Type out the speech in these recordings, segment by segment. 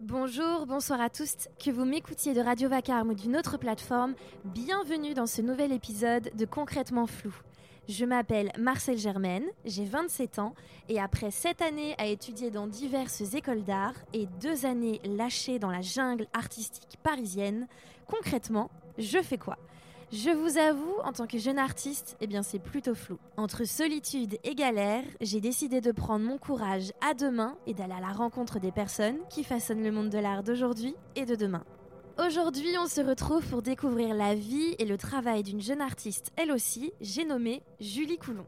Bonjour, bonsoir à tous, que vous m'écoutiez de Radio Vacarme ou d'une autre plateforme, bienvenue dans ce nouvel épisode de Concrètement Flou. Je m'appelle Marcel Germaine, j'ai 27 ans et après 7 années à étudier dans diverses écoles d'art et 2 années lâchées dans la jungle artistique parisienne, concrètement, je fais quoi? Je vous avoue, en tant que jeune artiste, eh bien c'est plutôt flou. Entre solitude et galère, j'ai décidé de prendre mon courage à deux mains et d'aller à la rencontre des personnes qui façonnent le monde de l'art d'aujourd'hui et de demain. Aujourd'hui, on se retrouve pour découvrir la vie et le travail d'une jeune artiste, elle aussi, j'ai nommé Julie Coulon.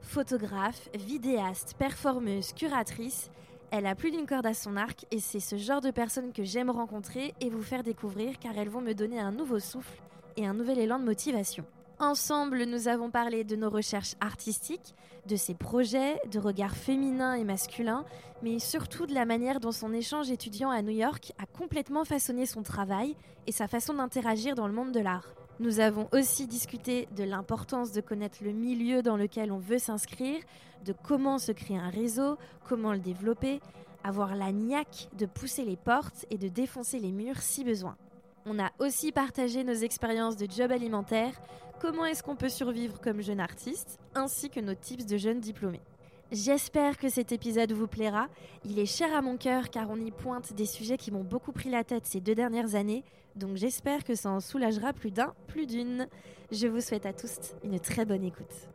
Photographe, vidéaste, performeuse, curatrice, elle a plus d'une corde à son arc et c'est ce genre de personnes que j'aime rencontrer et vous faire découvrir car elles vont me donner un nouveau souffle et un nouvel élan de motivation. Ensemble, nous avons parlé de nos recherches artistiques, de ses projets, de regards féminins et masculins, mais surtout de la manière dont son échange étudiant à New York a complètement façonné son travail et sa façon d'interagir dans le monde de l'art. Nous avons aussi discuté de l'importance de connaître le milieu dans lequel on veut s'inscrire, de comment se créer un réseau, comment le développer, avoir la niaque de pousser les portes et de défoncer les murs si besoin. On a aussi partagé nos expériences de job alimentaire, comment est-ce qu'on peut survivre comme jeune artiste, ainsi que nos tips de jeunes diplômés. J'espère que cet épisode vous plaira. Il est cher à mon cœur car on y pointe des sujets qui m'ont beaucoup pris la tête ces deux dernières années, donc j'espère que ça en soulagera plus d'un, plus d'une. Je vous souhaite à tous une très bonne écoute.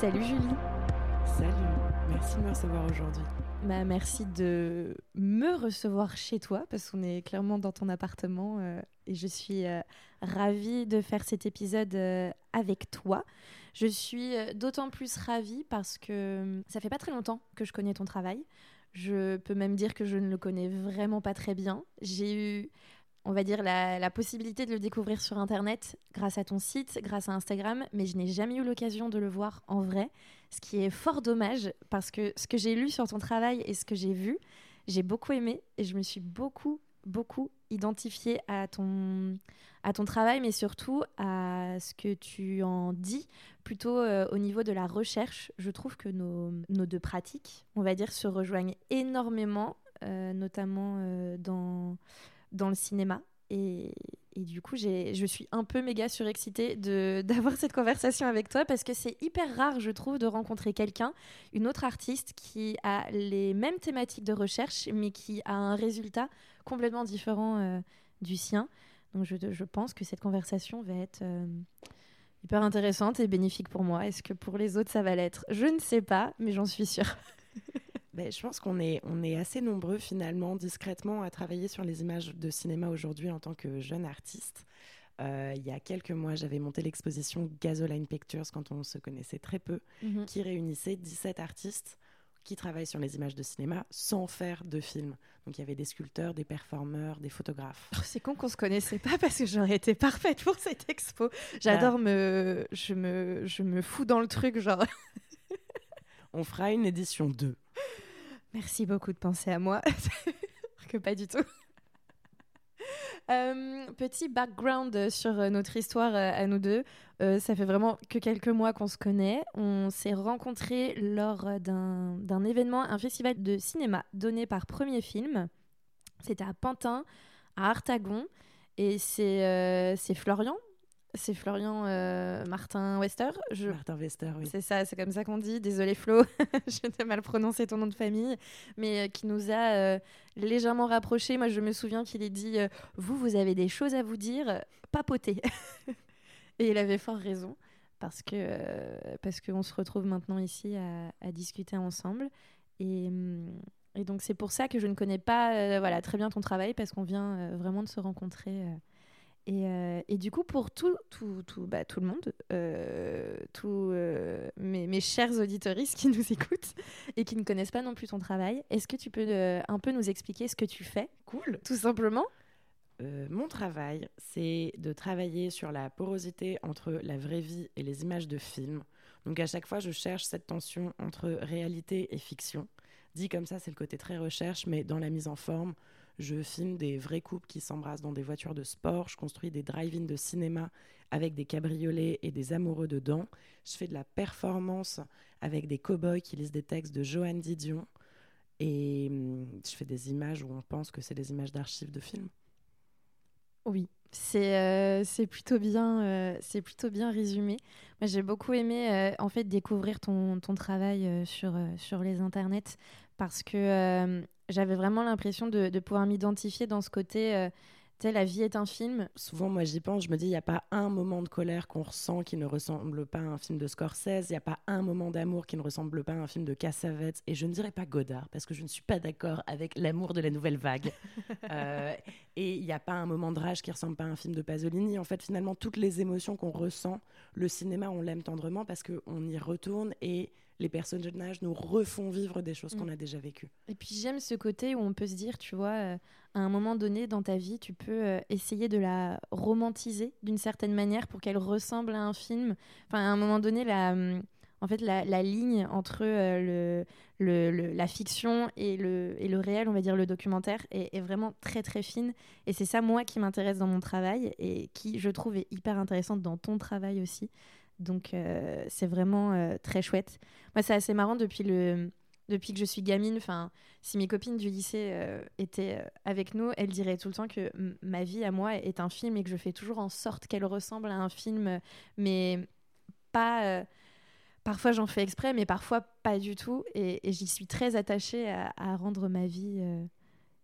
Salut Julie. Salut, merci de me recevoir aujourd'hui. Bah, merci de me recevoir chez toi parce qu'on est clairement dans ton appartement euh, et je suis euh, ravie de faire cet épisode euh, avec toi. Je suis d'autant plus ravie parce que ça fait pas très longtemps que je connais ton travail. Je peux même dire que je ne le connais vraiment pas très bien. J'ai eu on va dire, la, possibilité de le découvrir sur Internet grâce à ton site, grâce à Instagram, mais je n'ai jamais eu l'occasion de le voir en vrai, ce qui est fort dommage parce que ce que j'ai lu sur ton travail et ce que j'ai vu, j'ai beaucoup aimé et je me suis beaucoup, beaucoup identifiée à ton, à ton travail, mais surtout à ce que tu en dis, plutôt euh, au niveau de la recherche. Je trouve que nos, nos deux pratiques, on va dire, se rejoignent énormément, euh, notamment euh, dans dans le cinéma. Et, et, du coup, je suis un peu méga surexcitée d'avoir cette conversation avec toi parce que c'est hyper rare, je trouve, de rencontrer quelqu'un, une autre artiste qui a les mêmes thématiques de recherche, mais qui a un résultat complètement différent euh, du sien. Donc, je, je, pense que cette conversation va être euh, hyper intéressante et bénéfique pour moi. Est-ce que pour les autres, ça va l'être? Je ne sais pas, mais j'en suis sûre. Ben, je pense qu'on est, on est assez nombreux finalement, discrètement, à travailler sur les images de cinéma aujourd'hui en tant que jeune artiste. Euh, il y a quelques mois, j'avais monté l'exposition Gasoline Pictures quand on se connaissait très peu, mhm. qui réunissait 17 artistes qui travaillent sur les images de cinéma sans faire de film. Donc il y avait des sculpteurs, des performeurs, des photographes. Oh, c'est con qu'on se connaissait pas parce que j'aurais été parfaite pour cette expo. J'adore bah. me je me je me fous dans le truc genre on fera une édition 2. Merci beaucoup de penser à moi. que pas du tout. Euh, petit background sur euh, notre histoire euh, à nous deux. ça fait vraiment que quelques mois qu'on se connaît. On s'est rencontrés lors d'un événement, un festival de cinéma donné par Premier Film. C'était à Pantin, à Artagon. Et c'est Florian, c'est Florian euh, Martin Wester. Martin Wester, oui. C'est ça, c'est comme ça qu'on dit. Désolé Flo, je t'ai mal prononcé ton nom de famille, mais euh, qui nous a euh, légèrement rapprochés. Moi, je me souviens qu'il ait dit Vous, vous avez des choses à vous dire, papotez. Et il avait fort raison, parce que parce qu'on se retrouve maintenant ici à, discuter ensemble. Et. Hum, et donc c'est pour ça que je ne connais pas voilà très bien ton travail parce qu'on vient vraiment de se rencontrer euh, et, du coup, pour tout, tout, tout, bah, tout le monde, euh, tous euh, mes, mes, chers auditoristes qui nous écoutent et qui ne connaissent pas non plus ton travail, est-ce que tu peux un peu nous expliquer ce que tu fais? Cool. Tout simplement mon travail, c'est de travailler sur la porosité entre la vraie vie et les images de films. Donc à chaque fois, je cherche cette tension entre réalité et fiction. Dit comme ça, c'est le côté très recherche, mais dans la mise en forme, je filme des vrais couples qui s'embrassent dans des voitures de sport. Je construis des drive-in de cinéma avec des cabriolets et des amoureux dedans. Je fais de la performance avec des cow-boys qui lisent des textes de Johan Didion. Et hum, je fais des images où on pense que c'est des images d'archives de films. Oui, c'est euh, plutôt bien euh, plutôt bien résumé. J'ai beaucoup aimé euh, en fait découvrir ton, ton travail sur sur les internets parce que j'avais vraiment l'impression de, de, pouvoir m'identifier dans ce côté la vie est un film. Souvent, moi, j'y pense, je me dis, il n'y a pas un moment de colère qu'on ressent qui ne ressemble pas à un film de Scorsese, il n'y a pas un moment d'amour qui ne ressemble pas à un film de Cassavetes, et je ne dirais pas Godard, parce que je ne suis pas d'accord avec l'amour de la nouvelle vague. Euh, et il n'y a pas un moment de rage qui ressemble pas à un film de Pasolini. En fait, finalement, toutes les émotions qu'on ressent, le cinéma, on l'aime tendrement parce qu'on y retourne et les personnages nous refont vivre des choses qu'on mm. a déjà vécues. Et puis j'aime ce côté où on peut se dire, tu vois, euh, à un moment donné dans ta vie, tu peux euh, essayer de la romantiser d'une certaine manière pour qu'elle ressemble à un film. Enfin, à un moment donné, la, hum, en fait, la, ligne entre euh, le, le, la fiction et le, et le réel, on va dire le documentaire, est, est vraiment très très fine. Et c'est ça, moi, qui m'intéresse dans mon travail et qui, je trouve, est hyper intéressante dans ton travail aussi. Donc euh, c'est vraiment euh, très chouette. Moi, c'est assez marrant depuis, le, depuis que je suis gamine. Enfin, si mes copines du lycée euh, étaient avec nous, elles diraient tout le temps que ma vie à moi est un film et que je fais toujours en sorte qu'elle ressemble à un film, mais pas. parfois j'en fais exprès, mais parfois pas du tout. Et, j'y suis très attachée à, à rendre ma vie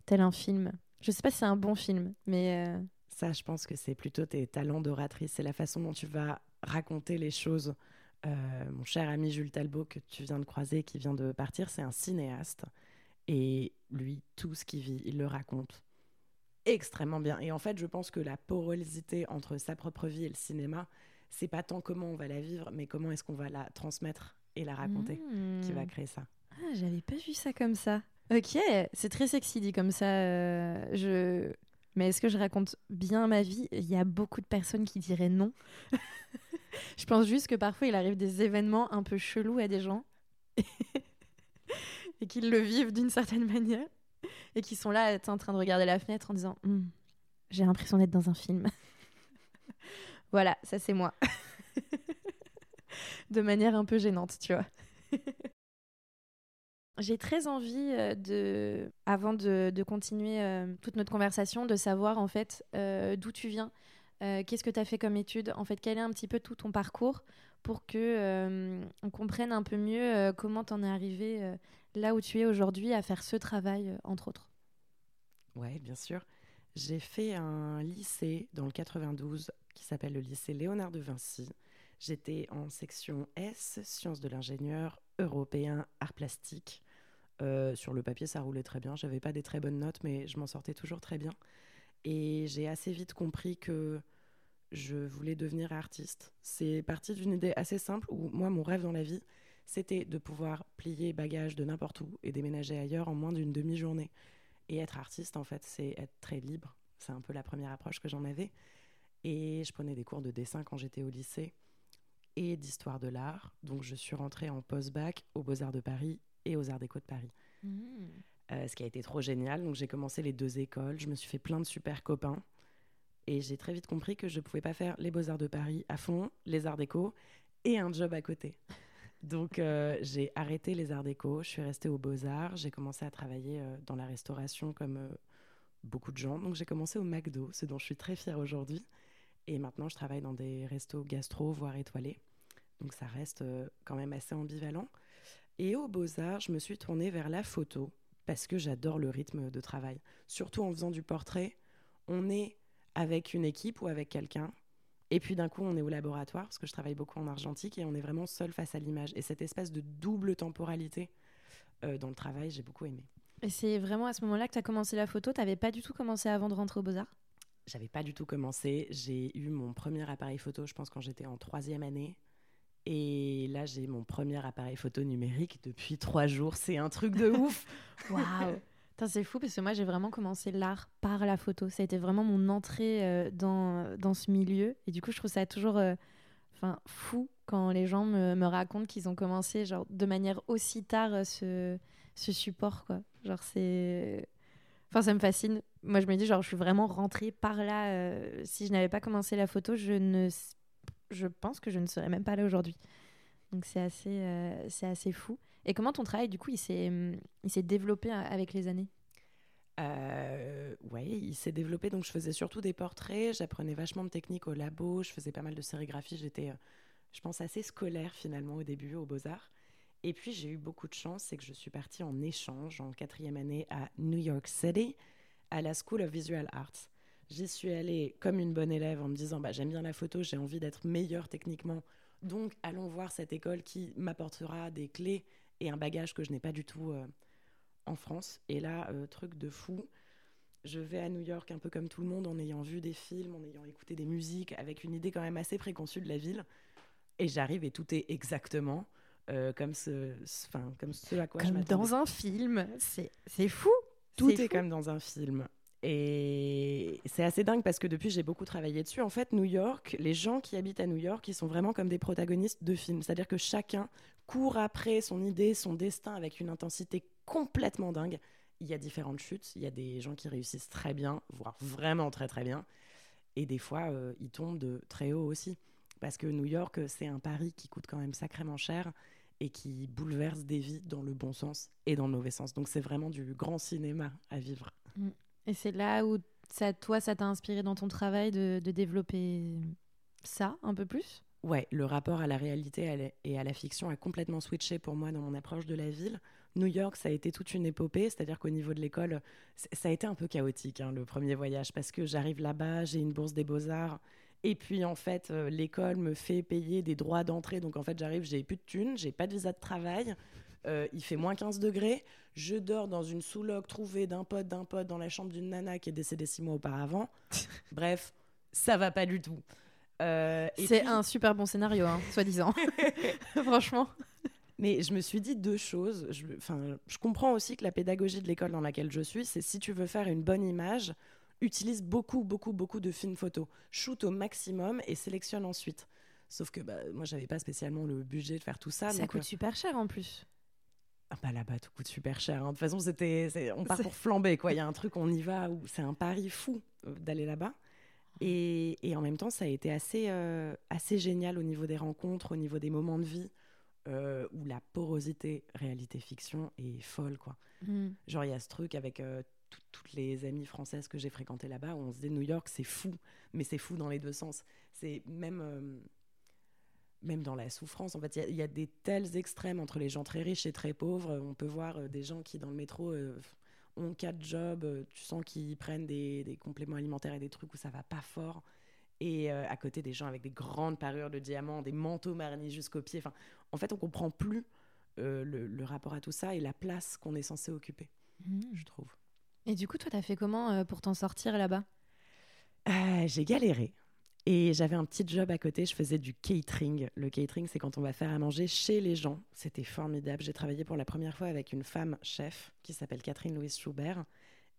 tel un film. Je sais pas si c'est un bon film, mais. Ça, je pense que c'est plutôt tes talents d'oratrice. C'est la façon dont tu vas raconter les choses. Euh, mon cher ami Jules Talbot, que tu viens de croiser, qui vient de partir, c'est un cinéaste. Et lui, tout ce qu'il vit, il le raconte extrêmement bien. Et en fait, je pense que la porosité entre sa propre vie et le cinéma, c'est pas tant comment on va la vivre, mais comment est-ce qu'on va la transmettre et la raconter qui va mmh. créer ça. Ah, j'avais pas vu ça comme ça. Ok, c'est très sexy dit comme ça. Euh, je mais est-ce que je raconte bien ma vie? Il y a beaucoup de personnes qui diraient non. je pense juste que parfois il arrive des événements un peu chelous à des gens et qu'ils le vivent d'une certaine manière et qui sont là en train de regarder la fenêtre en disant hum, j'ai l'impression d'être dans un film. voilà, ça c'est moi. de manière un peu gênante, tu vois. J'ai très envie euh, de, avant de, continuer euh, toute notre conversation, de savoir en fait euh, d'où tu viens, qu'est-ce que tu as fait comme étude, en fait quel est un petit peu tout ton parcours pour que on comprenne un peu mieux comment tu en es arrivé là où tu es aujourd'hui à faire ce travail entre autres. Ouais, bien sûr. J'ai fait un lycée dans le 92 qui s'appelle le lycée Léonard de Vinci. J'étais en section S, sciences de l'ingénieur européen, art plastique. Euh, sur le papier, ça roulait très bien. J'avais pas des très bonnes notes, mais je m'en sortais toujours très bien. Et j'ai assez vite compris que je voulais devenir artiste. C'est parti d'une idée assez simple où moi, mon rêve dans la vie, c'était de pouvoir plier bagages de n'importe où et déménager ailleurs en moins d'une demi-journée. Et être artiste, en fait, c'est être très libre. C'est un peu la première approche que j'en avais. Et je prenais des cours de dessin quand j'étais au lycée et d'histoire de l'art. Donc je suis rentrée en post-bac aux Beaux-Arts de Paris et aux Arts Déco de Paris. Mmh. Euh, ce qui a été trop génial. Donc j'ai commencé les deux écoles, je me suis fait plein de super copains. Et j'ai très vite compris que je ne pouvais pas faire les Beaux-Arts de Paris à fond, les Arts Déco et un job à côté. Donc euh, j'ai arrêté les Arts Déco, je suis restée aux Beaux-Arts, j'ai commencé à travailler euh, dans la restauration comme beaucoup de gens. Donc j'ai commencé au McDo, ce dont je suis très fière aujourd'hui. Et maintenant je travaille dans des restos gastro, voire étoilés. Donc ça reste quand même assez ambivalent. Et aux Beaux-Arts, je me suis tournée vers la photo parce que j'adore le rythme de travail. Surtout en faisant du portrait, on est avec une équipe ou avec quelqu'un. Et puis d'un coup, on est au laboratoire, parce que je travaille beaucoup en argentique, et on est vraiment seul face à l'image. Et cette espèce de double temporalité euh, dans le travail, j'ai beaucoup aimé. Et c'est vraiment à ce moment-là que tu as commencé la photo Tu n'avais pas du tout commencé avant de rentrer aux Beaux-Arts? J'avais pas du tout commencé. J'ai eu mon premier appareil photo, je pense, quand j'étais en troisième année. Et là, j'ai mon premier appareil photo numérique depuis trois jours. C'est un truc de ouf. Waouh c'est fou parce que moi, j'ai vraiment commencé l'art par la photo. Ça a été vraiment mon entrée euh, dans, dans ce milieu. Et du coup, je trouve ça toujours euh, fou quand les gens me, me racontent qu'ils ont commencé genre, de manière aussi tard euh, ce, ce support. Quoi. Genre, c'est. Enfin, ça me fascine. Moi, je me dis, genre, je suis vraiment rentrée par là. si je n'avais pas commencé la photo, je ne. Je pense que je ne serais même pas là aujourd'hui. Donc, c'est assez, euh, assez fou. Et comment ton travail, du coup, il s'est, hum, développé euh, avec les années? Euh, ouais, il s'est développé. Donc, je faisais surtout des portraits. J'apprenais vachement de techniques au labo. Je faisais pas mal de sérigraphie. J'étais, je pense, assez scolaire finalement au début aux Beaux-Arts. Et puis, j'ai eu beaucoup de chance. C'est que je suis partie en échange en quatrième année à New York City, à la School of Visual Arts. J'y suis allée comme une bonne élève en me disant bah, j'aime bien la photo, j'ai envie d'être meilleure techniquement. Donc, allons voir cette école qui m'apportera des clés et un bagage que je n'ai pas du tout euh, en France. Et là, euh, truc de fou, je vais à New York un peu comme tout le monde en ayant vu des films, en ayant écouté des musiques, avec une idée quand même assez préconçue de la ville. Et j'arrive et tout est exactement euh, comme, ce, ce- comme ce à quoi je Comme m'attendais. dans un film. C'est, fou. Tout est comme dans un film. Et c'est assez dingue parce que depuis, j'ai beaucoup travaillé dessus. En fait, New York, les gens qui habitent à New York, ils sont vraiment comme des protagonistes de films. C'est-à-dire que chacun court après son idée, son destin avec une intensité complètement dingue. Il y a différentes chutes. Il y a des gens qui réussissent très bien, voire vraiment très très bien. Et des fois, euh, ils tombent de très haut aussi. Parce que New York, c'est un pari qui coûte quand même sacrément cher et qui bouleverse des vies dans le bon sens et dans le mauvais sens. Donc c'est vraiment du grand cinéma à vivre. Et c'est là où ça, toi, ça t'a inspiré dans ton travail de, de développer ça un peu plus? Ouais, le rapport à la réalité et à la fiction a complètement switché pour moi dans mon approche de la ville. New York, ça a été toute une épopée, c'est-à-dire qu'au niveau de l'école, ça a été un peu chaotique, hein, le premier voyage, parce que j'arrive là-bas, j'ai une bourse des beaux-arts, et puis en fait, euh, l'école me fait payer des droits d'entrée, donc en fait, j'arrive, j'ai plus de thunes, j'ai pas de visa de travail, euh, il fait moins 15 degrés, je dors dans une sous-loc trouvée d'un pote, d'un pote, dans la chambre d'une nana qui est décédée six mois auparavant. Bref, ça va pas du tout. Euh, C'est puis- un super bon scénario, hein, soi-disant. Franchement. Mais je me suis dit deux choses. Je, enfin, je comprends aussi que la pédagogie de l'école dans laquelle je suis, c'est si tu veux faire une bonne image, utilise beaucoup, beaucoup, beaucoup de fines photos. Shoot au maximum et sélectionne ensuite. Sauf que bah, moi, j'avais pas spécialement le budget de faire tout ça. ça donc, coûte euh, super cher en plus. Ah bah là-bas, tout coûte super cher. hein. De toute façon, c'était, on part pour flamber. Il y a un truc, on y va, où c'est un pari fou euh, d'aller là-bas. Et, et en même temps, ça a été assez, euh, assez génial au niveau des rencontres, au niveau des moments de vie, euh, où la porosité réalité-fiction est folle. quoi. Mm. Genre, il y a ce truc avec euh, tout- toutes les amies françaises que j'ai fréquentées là-bas, où on se dit New York, c'est fou, mais c'est fou dans les deux sens. C'est même, même dans la souffrance. En fait, il y a- il y, a des tels extrêmes entre les gens très riches et très pauvres. On peut voir euh, des gens qui, dans le métro, euh, ont quatre jobs. euh, tu sens qu'ils prennent des, des compléments alimentaires et des trucs où ça va pas fort. Et euh, à côté, des gens avec des grandes parures de diamants, des manteaux marnis jusqu'aux pieds. Enfin, en fait, on comprend plus euh, le, le rapport à tout ça et la place qu'on est censé occuper, Mm. je trouve. Et du coup, toi, t'as fait comment pour t'en sortir là-bas? J'ai galéré. Et j'avais un petit job à côté, je faisais du catering. Le catering, c'est quand on va faire à manger chez les gens. C'était formidable. J'ai travaillé pour la première fois avec une femme chef qui s'appelle Catherine Louise Schubert.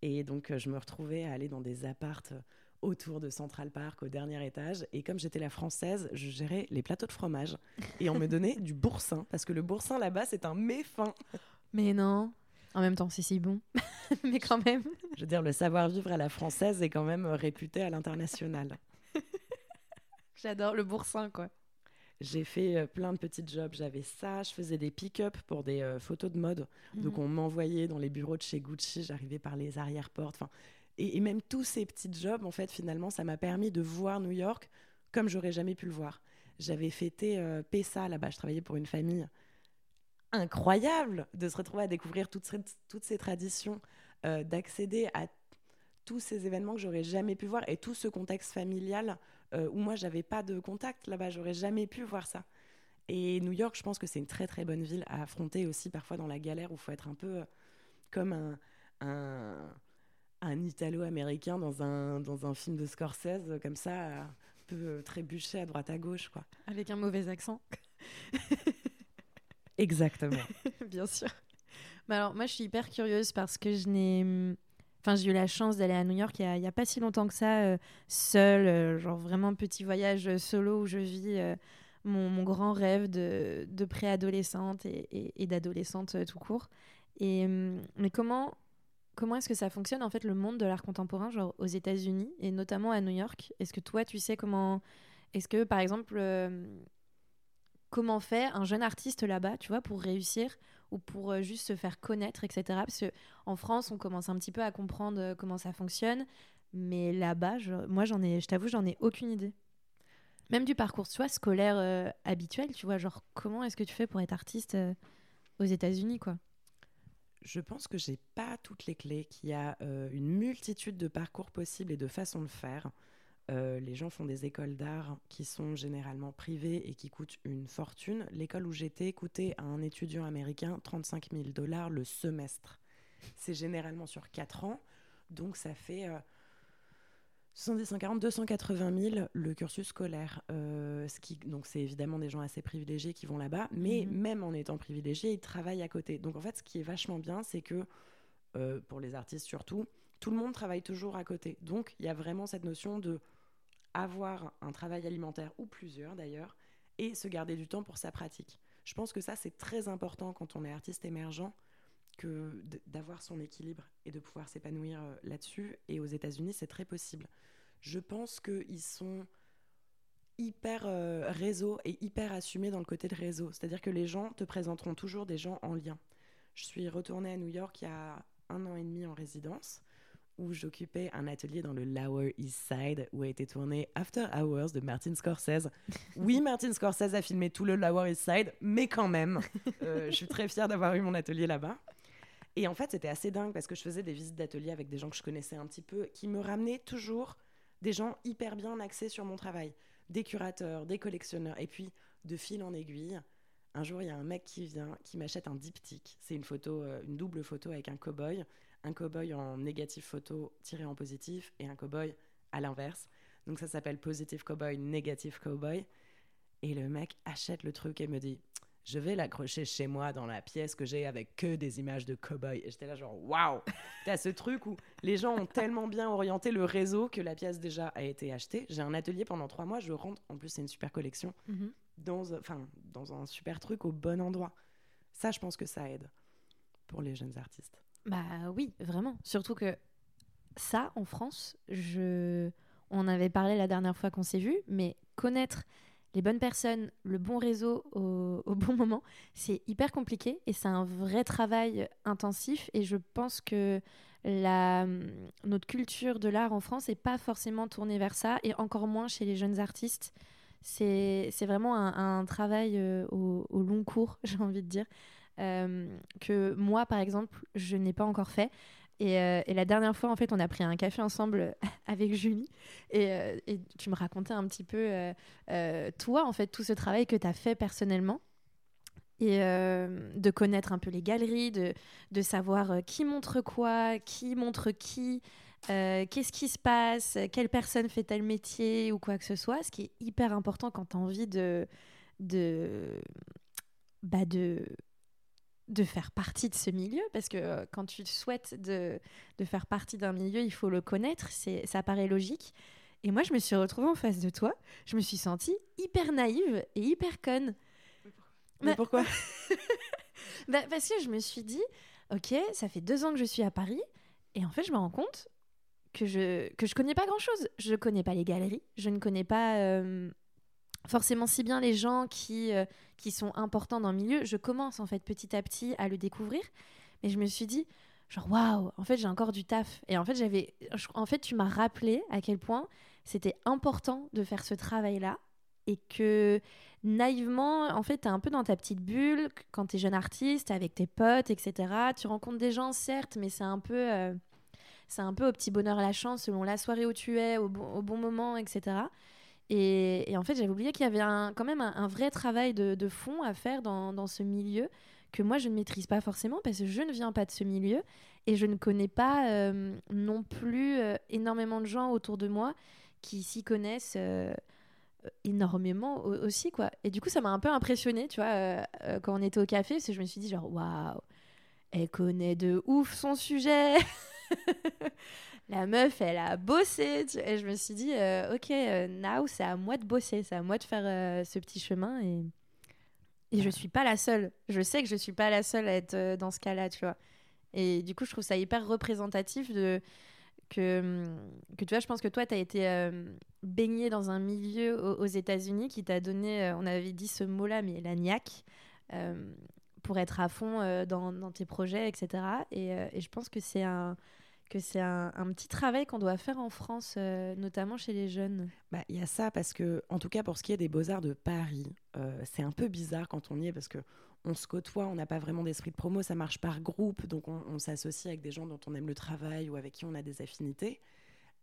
Et donc, euh, je me retrouvais à aller dans des appartes autour de Central Park, au dernier étage. Et comme j'étais la française, je gérais les plateaux de fromage. Et on me donnait du boursin, parce que le boursin là-bas, c'est un méfin. Mais non. En même temps, c'est si bon. Mais quand même. Je veux dire, le savoir-vivre à la française est quand même réputé à l'international. J'adore le boursin, quoi. J'ai fait euh, plein de petits jobs. J'avais ça, je faisais des pick-up pour des euh, photos de mode. Donc Mhm. on m'envoyait dans les bureaux de chez Gucci, j'arrivais par les arrière-portes. Enfin, et, et même tous ces petits jobs, en fait, finalement, ça m'a permis de voir New York comme j'aurais jamais pu le voir. J'avais fêté euh, Pessa là-bas, je travaillais pour une famille incroyable de se retrouver à découvrir toutes ces, toutes ces traditions, euh, d'accéder à tous ces événements que j'aurais jamais pu voir et tout ce contexte familial euh, où moi j'avais pas de contact là-bas, j'aurais jamais pu voir ça. Et New York, je pense que c'est une très très bonne ville à affronter aussi parfois dans la galère où il faut être un peu euh, comme un, un, un Italo-américain dans un, dans un film de Scorsese, comme ça, un peu trébucher à droite à gauche. quoi. Avec un mauvais accent. Exactement. Bien sûr. Mais alors, moi, je suis hyper curieuse parce que je n'ai. J'ai eu la chance d'aller à New York il y a, pas si longtemps que ça, euh, seule, euh, genre vraiment petit voyage euh, solo où je vis euh, mon, grand rêve de, de préadolescente et, et, d'adolescente tout court. Et, hum, mais comment, comment est-ce que ça fonctionne, en fait, le monde de l'art contemporain, genre aux États-Unis et notamment à New York? Est-ce que toi, tu sais comment. Est-ce que, par exemple, comment fait un jeune artiste là-bas, tu vois, pour réussir ou pour euh, juste se faire connaître, etc. Parce qu'en France, on commence un petit peu à comprendre comment ça fonctionne. Mais là-bas, moi, j'en ai, je t'avoue, j'en ai aucune idée. Même du parcours, vois, scolaire euh, habituel, tu vois, genre comment est-ce que tu fais pour être artiste euh, aux États-Unis, quoi? Je pense que j'ai pas toutes les clés, qu'il y a euh, une multitude de parcours possibles et de façons de faire. Les gens font des écoles d'art qui sont généralement privées et qui coûtent une fortune. L'école où j'étais coûtait à un étudiant américain 35 000 dollars le semestre. C'est généralement sur 4 ans, donc ça fait 70, 140, 280 000 le cursus scolaire. Euh, ce qui, donc, c'est évidemment des gens assez privilégiés qui vont là-bas, mais mhm. même en étant privilégiés, ils travaillent à côté. Donc, en fait, ce qui est vachement bien, c'est que, euh, pour les artistes surtout, tout le monde travaille toujours à côté. Donc, il y a vraiment cette notion de avoir un travail alimentaire, ou plusieurs d'ailleurs, et se garder du temps pour sa pratique. Je pense que ça, c'est très important quand on est artiste émergent que d'avoir son équilibre et de pouvoir s'épanouir euh, là-dessus. Et aux États-Unis, c'est très possible. Je pense qu'ils sont hyper euh, réseau et hyper assumés dans le côté de réseau. C'est-à-dire que les gens te présenteront toujours des gens en lien. Je suis retournée à New York il y a un an et demi en résidence où j'occupais un atelier dans le Lower East Side où a été tourné After Hours de Martin Scorsese. Oui, Martin Scorsese a filmé tout le Lower East Side, mais quand même, euh, je suis très fière d'avoir eu mon atelier là-bas. Et en fait, c'était assez dingue parce que je faisais des visites d'atelier avec des gens que je connaissais un petit peu, qui me ramenaient toujours des gens hyper bien axés sur mon travail, des curateurs, des collectionneurs. Et puis, de fil en aiguille, un jour, il y a un mec qui vient, qui m'achète un diptyque. C'est une photo, euh, une double photo avec un cow-boy, un cow-boy en négatif photo tiré en positif et un cow-boy à l'inverse. Donc ça s'appelle Positive Cowboy, Negative Cowboy. Et le mec achète le truc et me dit je vais l'accrocher chez moi dans la pièce que j'ai avec que des images de cow-boy. Et j'étais là genre, waouh T'as ce truc où les gens ont tellement bien orienté le réseau que la pièce déjà a été achetée. J'ai un atelier pendant trois mois, je rentre, en plus c'est une super collection, mhm. dans, enfin, dans un super truc au bon endroit. Ça, je pense que ça aide pour les jeunes artistes. Bah oui, vraiment. Surtout que ça, en France, je... on avait parlé la dernière fois qu'on s'est vu, mais connaître les bonnes personnes, le bon réseau au, bon moment, c'est hyper compliqué et c'est un vrai travail intensif. Et je pense que notre culture de l'art en France n'est pas forcément tournée vers ça et encore moins chez les jeunes artistes. C'est vraiment un, travail euh, au, long cours, j'ai envie de dire, que moi, par exemple, je n'ai pas encore fait. Euh, et, la dernière fois, en fait, on a pris un café ensemble avec Julie. Et, euh, et tu me racontais un petit peu, euh, toi, en fait, tout ce travail que tu as fait personnellement. Et de connaître un peu les galeries, de, de savoir qui montre quoi, qui montre qui, qu'est-ce qui se passe, quelle personne fait tel métier ou quoi que ce soit. Ce qui est hyper important quand tu as envie de, de, bah de de faire partie de ce milieu, parce que euh, quand tu souhaites de, faire partie d'un milieu, il faut le connaître, ça paraît logique. Et moi, je me suis retrouvée en face de toi, je me suis sentie hyper naïve et hyper conne. Mais pourquoi? Bah, Parce que je me suis dit, ok, ça fait deux ans que je suis à Paris, et en fait, je me rends compte que je que je connais pas grand chose. Je connais pas les galeries, je ne connais pas euh, forcément si bien les gens qui, euh, qui sont importants dans le milieu. Je commence en fait petit à petit à le découvrir, mais je me suis dit genre waouh, en fait j'ai encore du taf. Et en fait j'avais, en fait tu m'as rappelé à quel point c'était important de faire ce travail-là et que naïvement, en fait, tu es un peu dans ta petite bulle quand tu es jeune artiste, avec tes potes, etc. Tu rencontres des gens, certes, mais c'est un peu... Euh, c'est un peu au petit bonheur à la chance selon la soirée où tu es, au au bon moment, etc. Et, en fait, j'avais oublié qu'il y avait quand même un, vrai travail de, fond à faire dans, ce milieu que moi, je ne maîtrise pas forcément parce que je ne viens pas de ce milieu et je ne connais pas euh, non plus euh, énormément de gens autour de moi qui s'y connaissent euh, énormément aussi. quoi. Et du coup, ça m'a un peu impressionné tu vois, quand on était au café, parce que je me suis dit genre, waouh, elle connaît de ouf son sujet la meuf, elle a bossé. Et je me suis dit, euh, ok, euh, now, c'est à moi de bosser, c'est à moi de faire euh, ce petit chemin. Et, et je suis pas la seule. Je sais que je suis pas la seule à être dans ce cas-là, tu vois. Et du coup, je trouve ça hyper représentatif de. Que, que tu vois, je pense que toi, tu as été baigné dans un milieu aux, États-Unis qui t'a donné, on avait dit ce mot-là, mais la niaque, pour être à fond dans, dans, tes projets, etc. Et, et je pense que c'est un, que c'est un, petit travail qu'on doit faire en France, euh, notamment chez les jeunes. Bah, il y a ça parce que, en tout cas pour ce qui est des beaux-arts de Paris, euh, c'est un peu bizarre quand on y est parce que on se côtoie, on n'a pas vraiment d'esprit de promo, ça marche par groupe, donc on, s'associe avec des gens dont on aime le travail ou avec qui on a des affinités.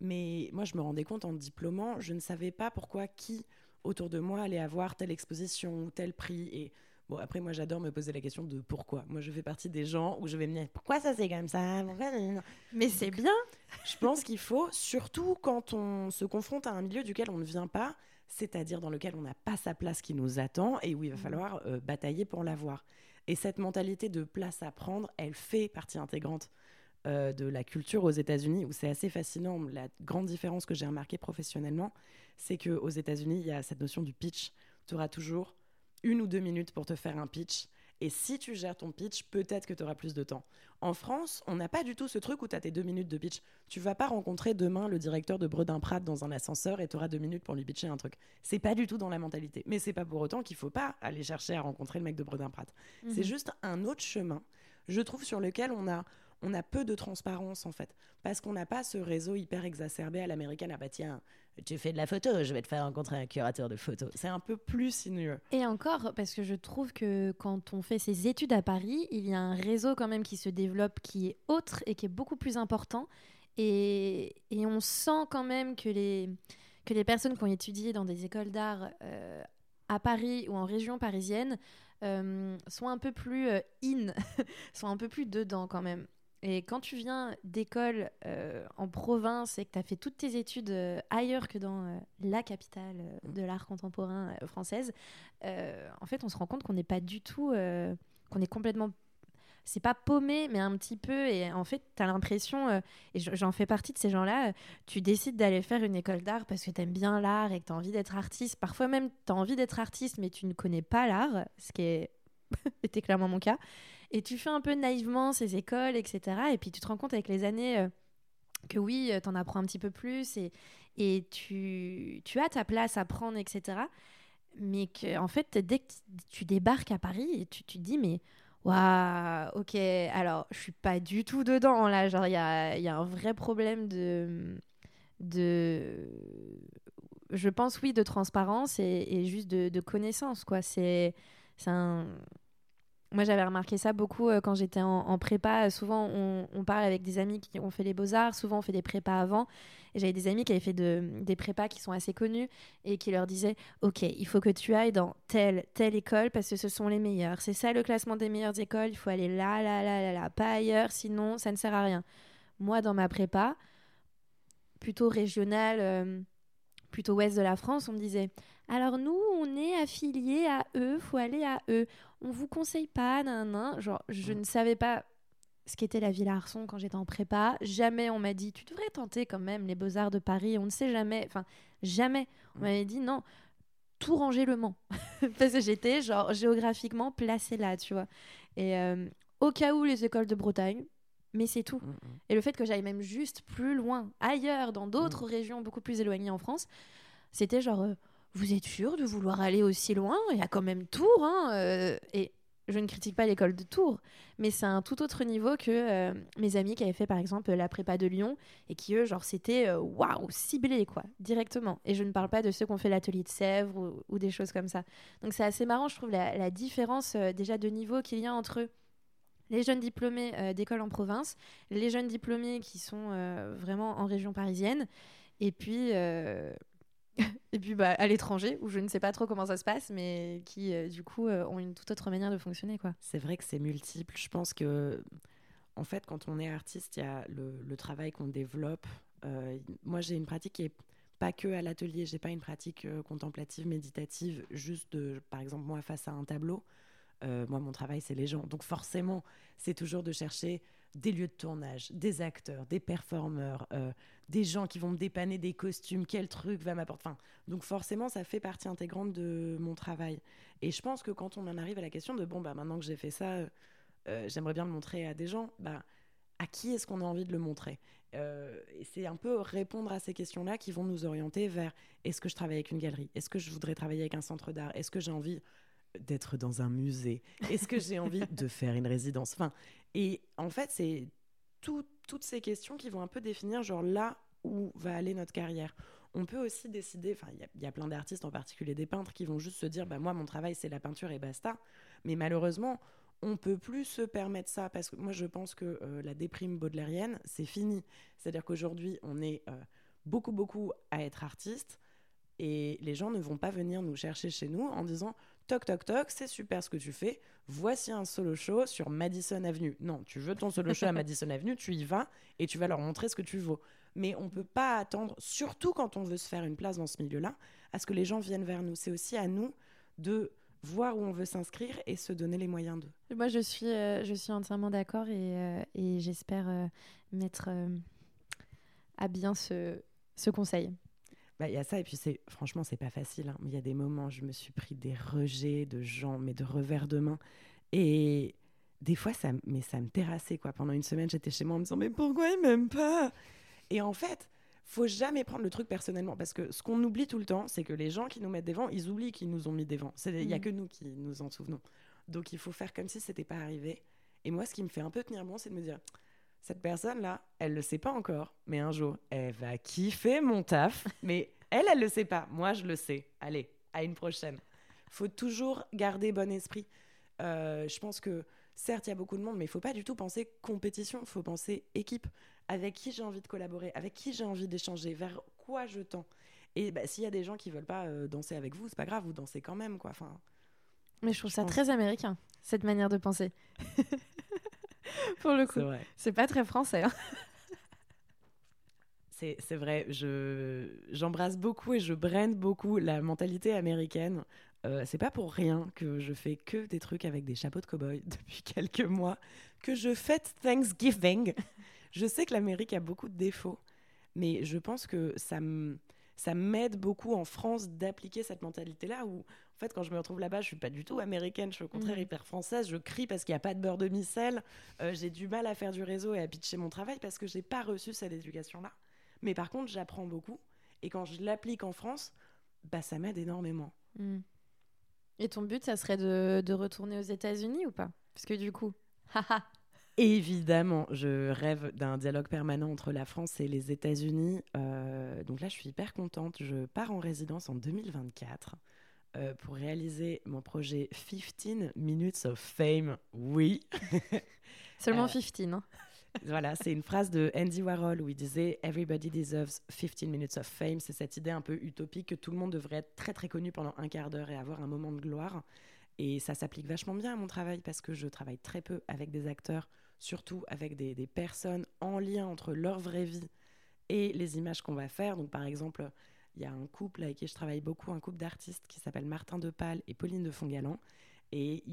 Mais moi, je me rendais compte en diplômant, je ne savais pas pourquoi qui autour de moi allait avoir telle exposition ou tel prix. Et Bon, après, moi, j'adore me poser la question de pourquoi. Moi, je fais partie des gens où je vais me dire pourquoi ça c'est comme ça? Mais c'est bien Je pense qu'il faut, surtout quand on se confronte à un milieu duquel on ne vient pas, c'est-à-dire dans lequel on n'a pas sa place qui nous attend et où il va mmh. falloir euh, batailler pour l'avoir. Et cette mentalité de place à prendre, elle fait partie intégrante euh, de la culture aux États-Unis, où c'est assez fascinant. La grande différence que j'ai remarquée professionnellement, c'est qu'aux États-Unis, il y a cette notion du pitch. Tu auras toujours une ou deux minutes pour te faire un pitch. Et si tu gères ton pitch, peut-être que tu auras plus de temps. En France, on n'a pas du tout ce truc où tu as tes deux minutes de pitch. Tu vas pas rencontrer demain le directeur de Bredin Prat dans un ascenseur et tu auras deux minutes pour lui pitcher un truc. C'est pas du tout dans la mentalité. Mais c'est pas pour autant qu'il faut pas aller chercher à rencontrer le mec de Bredin Prat. C'est mhm. juste un autre chemin, je trouve, sur lequel on a on a peu de transparence en fait, parce qu'on n'a pas ce réseau hyper exacerbé à l'américaine. Ah bah tiens, tu fais de la photo, je vais te faire rencontrer un curateur de photo. C'est un peu plus sinueux. Et encore, parce que je trouve que quand on fait ses études à Paris, il y a un réseau quand même qui se développe, qui est autre et qui est beaucoup plus important. Et, et on sent quand même que les, que les personnes qui ont étudié dans des écoles d'art euh, à Paris ou en région parisienne euh, sont un peu plus euh, in, sont un peu plus dedans quand même. Et quand tu viens d'école euh, en province et que tu as fait toutes tes études euh, ailleurs que dans euh, la capitale mm. de l'art contemporain française, en fait, on se rend compte qu'on n'est pas du tout. qu'on est complètement. C'est pas paumé, mais un petit peu. Et en fait, tu as l'impression, et j'en fais partie de ces gens-là, tu décides d'aller faire une école d'art parce que tu aimes bien l'art et que tu as envie d'être artiste. Parfois même, tu as envie d'être artiste, mais tu ne connais pas l'art, ce qui est... était clairement mon cas. Et tu fais un peu naïvement ces écoles, etc. Et puis tu te rends compte avec les années euh, que oui, euh, tu en apprends un petit peu plus et, et tu, tu as ta place à prendre, etc. Mais que, en fait, dès que tu débarques à Paris, tu, tu te dis, mais waouh, ok, alors je suis pas du tout dedans là. Genre, il y a, y a, un vrai problème de. de je pense, oui, de transparence et, et juste de, de connaissance, quoi. C'est un moi, j'avais remarqué ça beaucoup euh, quand j'étais en, prépa. Souvent, on, parle avec des amis qui ont fait les beaux-arts. Souvent, on fait des prépas avant. Et j'avais des amis qui avaient fait de, des prépas qui sont assez connus et qui leur disaient Ok, il faut que tu ailles dans telle, telle école parce que ce sont les meilleurs. C'est ça le classement des meilleures écoles. Il faut aller là, là, là, là, là, pas ailleurs. Sinon, ça ne sert à rien. Moi, dans ma prépa, plutôt régionale, euh, plutôt ouest de la France, on me disait alors nous, on est affilié à eux, faut aller à eux. On vous conseille pas, nan, nan. Genre, je mm. ne savais pas ce qu'était la Villa Arson quand j'étais en prépa. Jamais on m'a dit, tu devrais tenter quand même les Beaux-Arts de Paris. On ne sait jamais. Enfin, jamais. On mm. m'avait dit, non, tout ranger le Mans. Parce que j'étais, genre, géographiquement placée là, tu vois. Et euh, au cas où les écoles de Bretagne, mais c'est tout. Mm, Et le fait que j'aille même juste plus loin, ailleurs, dans d'autres régions beaucoup plus éloignées en France, c'était genre. Euh, vous êtes sûr de vouloir aller aussi loin? Il y a quand même Tours. Hein, euh, et je ne critique pas l'école de Tours, mais c'est un tout autre niveau que euh, mes amis qui avaient fait par exemple la prépa de Lyon et qui eux, genre, c'était euh, waouh, ciblé quoi, directement. Et je ne parle pas de ceux qui ont fait l'atelier de Sèvres ou, des choses comme ça. Donc c'est assez marrant, je trouve, la, différence déjà de niveau qu'il y a entre les jeunes diplômés d'école en province, les jeunes diplômés qui sont vraiment en région parisienne, et puis et puis bah, à l'étranger, où je ne sais pas trop comment ça se passe, mais qui euh, du coup euh, ont une toute autre manière de fonctionner. quoi. C'est vrai que c'est multiple. Je pense que, en fait, quand on est artiste, il y a le, travail qu'on développe. Euh, moi, j'ai une pratique qui est pas que à l'atelier. J'ai pas une pratique contemplative, méditative, juste de, par exemple, moi face à un tableau. moi, mon travail, c'est les gens. Donc forcément, c'est toujours de chercher des lieux de tournage, des acteurs, des performeurs, euh, des gens qui vont me dépanner des costumes, quel truc va m'apporter. Donc forcément, ça fait partie intégrante de mon travail. Et je pense que quand on en arrive à la question de bon, bah maintenant que j'ai fait ça, euh, euh, j'aimerais bien le montrer à des gens, bah à qui est-ce qu'on a envie de le montrer? Et c'est un peu répondre à ces questions-là qui vont nous orienter vers est-ce que je travaille avec une galerie? Est-ce que je voudrais travailler avec un centre d'art? Est-ce que j'ai envie d'être dans un musée Est-ce que j'ai envie de faire une résidence? Enfin, et en fait, c'est toutes ces questions qui vont un peu définir genre là où va aller notre carrière. On peut aussi décider, il y, a plein d'artistes, en particulier des peintres, qui vont juste se dire, bah moi, mon travail, c'est la peinture et basta. Mais malheureusement, on peut plus se permettre ça parce que moi, je pense que euh, la déprime baudelairienne, c'est fini. C'est-à-dire qu'aujourd'hui, on est euh, beaucoup, beaucoup à être artiste et les gens ne vont pas venir nous chercher chez nous en disant toc toc toc, c'est super ce que tu fais. Voici un solo show sur Madison Avenue. Non, tu veux ton solo show à Madison Avenue, tu y vas et tu vas leur montrer ce que tu vaux. Mais on ne peut pas attendre, surtout quand on veut se faire une place dans ce milieu-là, à ce que les gens viennent vers nous. C'est aussi à nous de voir où on veut s'inscrire et se donner les moyens d'eux. Moi, je suis, euh, je suis entièrement d'accord et, euh, et j'espère euh, mettre à bien ce, ce conseil. Bah, il y a ça, et puis c'est franchement, c'est pas facile. Hein. Il y a des moments, je me suis pris des rejets de gens, mais de revers de main. Et des fois, ça, mais ça me terrassait. Quoi. Pendant une semaine, j'étais chez moi en me disant Mais pourquoi ils m'aiment pas? Et en fait, faut jamais prendre le truc personnellement. Parce que ce qu'on oublie tout le temps, c'est que les gens qui nous mettent des vents, ils oublient qu'ils nous ont mis des vents. Il n'y a mmh. que nous qui nous en souvenons. Donc il faut faire comme si c'était pas arrivé. Et moi, ce qui me fait un peu tenir bon, c'est de me dire cette personne-là, elle le sait pas encore, mais un jour, elle va kiffer mon taf. Mais elle, elle le sait pas. Moi, je le sais. Allez, à une prochaine. Faut toujours garder bon esprit. Euh, je pense que certes, il y a beaucoup de monde, mais il faut pas du tout penser compétition. Il faut penser équipe. Avec qui j'ai envie de collaborer, avec qui j'ai envie d'échanger, vers quoi je tends? Et bah, s'il y a des gens qui veulent pas euh, danser avec vous, c'est pas grave, vous dansez quand même, quoi. Enfin. Mais je trouve ça très américain, cette manière de penser. pour le coup. C'est pas très français. Hein. C'est vrai, j'embrasse beaucoup et je brande beaucoup la mentalité américaine. Euh, c'est pas pour rien que je fais que des trucs avec des chapeaux de cow-boy depuis quelques mois, que je fête Thanksgiving. je sais que l'Amérique a beaucoup de défauts, mais je pense que ça m'aide beaucoup en France d'appliquer cette mentalité-là où en fait, quand je me retrouve là-bas, je suis pas du tout américaine, je suis au contraire mm. hyper française. Je crie parce qu'il n'y a pas de beurre de micelle. Euh, j'ai du mal à faire du réseau et à pitcher mon travail parce que j'ai pas reçu cette éducation-là. Mais par contre, j'apprends beaucoup. Et quand je l'applique en France, bah, ça m'aide énormément. Mm. Et ton but, ça serait de, de retourner aux États-Unis ou pas? Parce que du coup, Évidemment, je rêve d'un dialogue permanent entre la France et les États-Unis. Euh, donc là, je suis hyper contente. Je pars en résidence en 2024. Euh, pour réaliser mon projet 15 Minutes of Fame. Oui. Seulement 15. Euh, hein. voilà, c'est une phrase de Andy Warhol où il disait Everybody deserves 15 minutes of fame. C'est cette idée un peu utopique que tout le monde devrait être très très connu pendant un quart d'heure et avoir un moment de gloire. Et ça s'applique vachement bien à mon travail parce que je travaille très peu avec des acteurs, surtout avec des, des personnes en lien entre leur vraie vie et les images qu'on va faire. Donc par exemple, il y a un couple avec qui je travaille beaucoup, un couple d'artistes qui s'appelle Martin Depal et Pauline de Fongalan. Et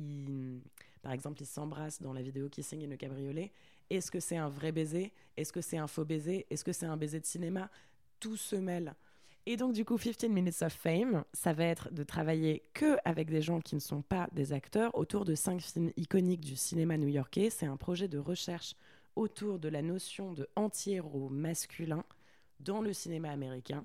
par exemple, ils s'embrassent dans la vidéo Kissing in le cabriolet. Est-ce que c'est un vrai baiser? Est-ce que c'est un faux baiser? Est-ce que c'est un baiser de cinéma? Tout se mêle. Et donc, du coup, 15 Minutes of Fame, ça va être de travailler que avec des gens qui ne sont pas des acteurs autour de cinq films iconiques du cinéma new-yorkais. C'est un projet de recherche autour de la notion de anti-héros masculin dans le cinéma américain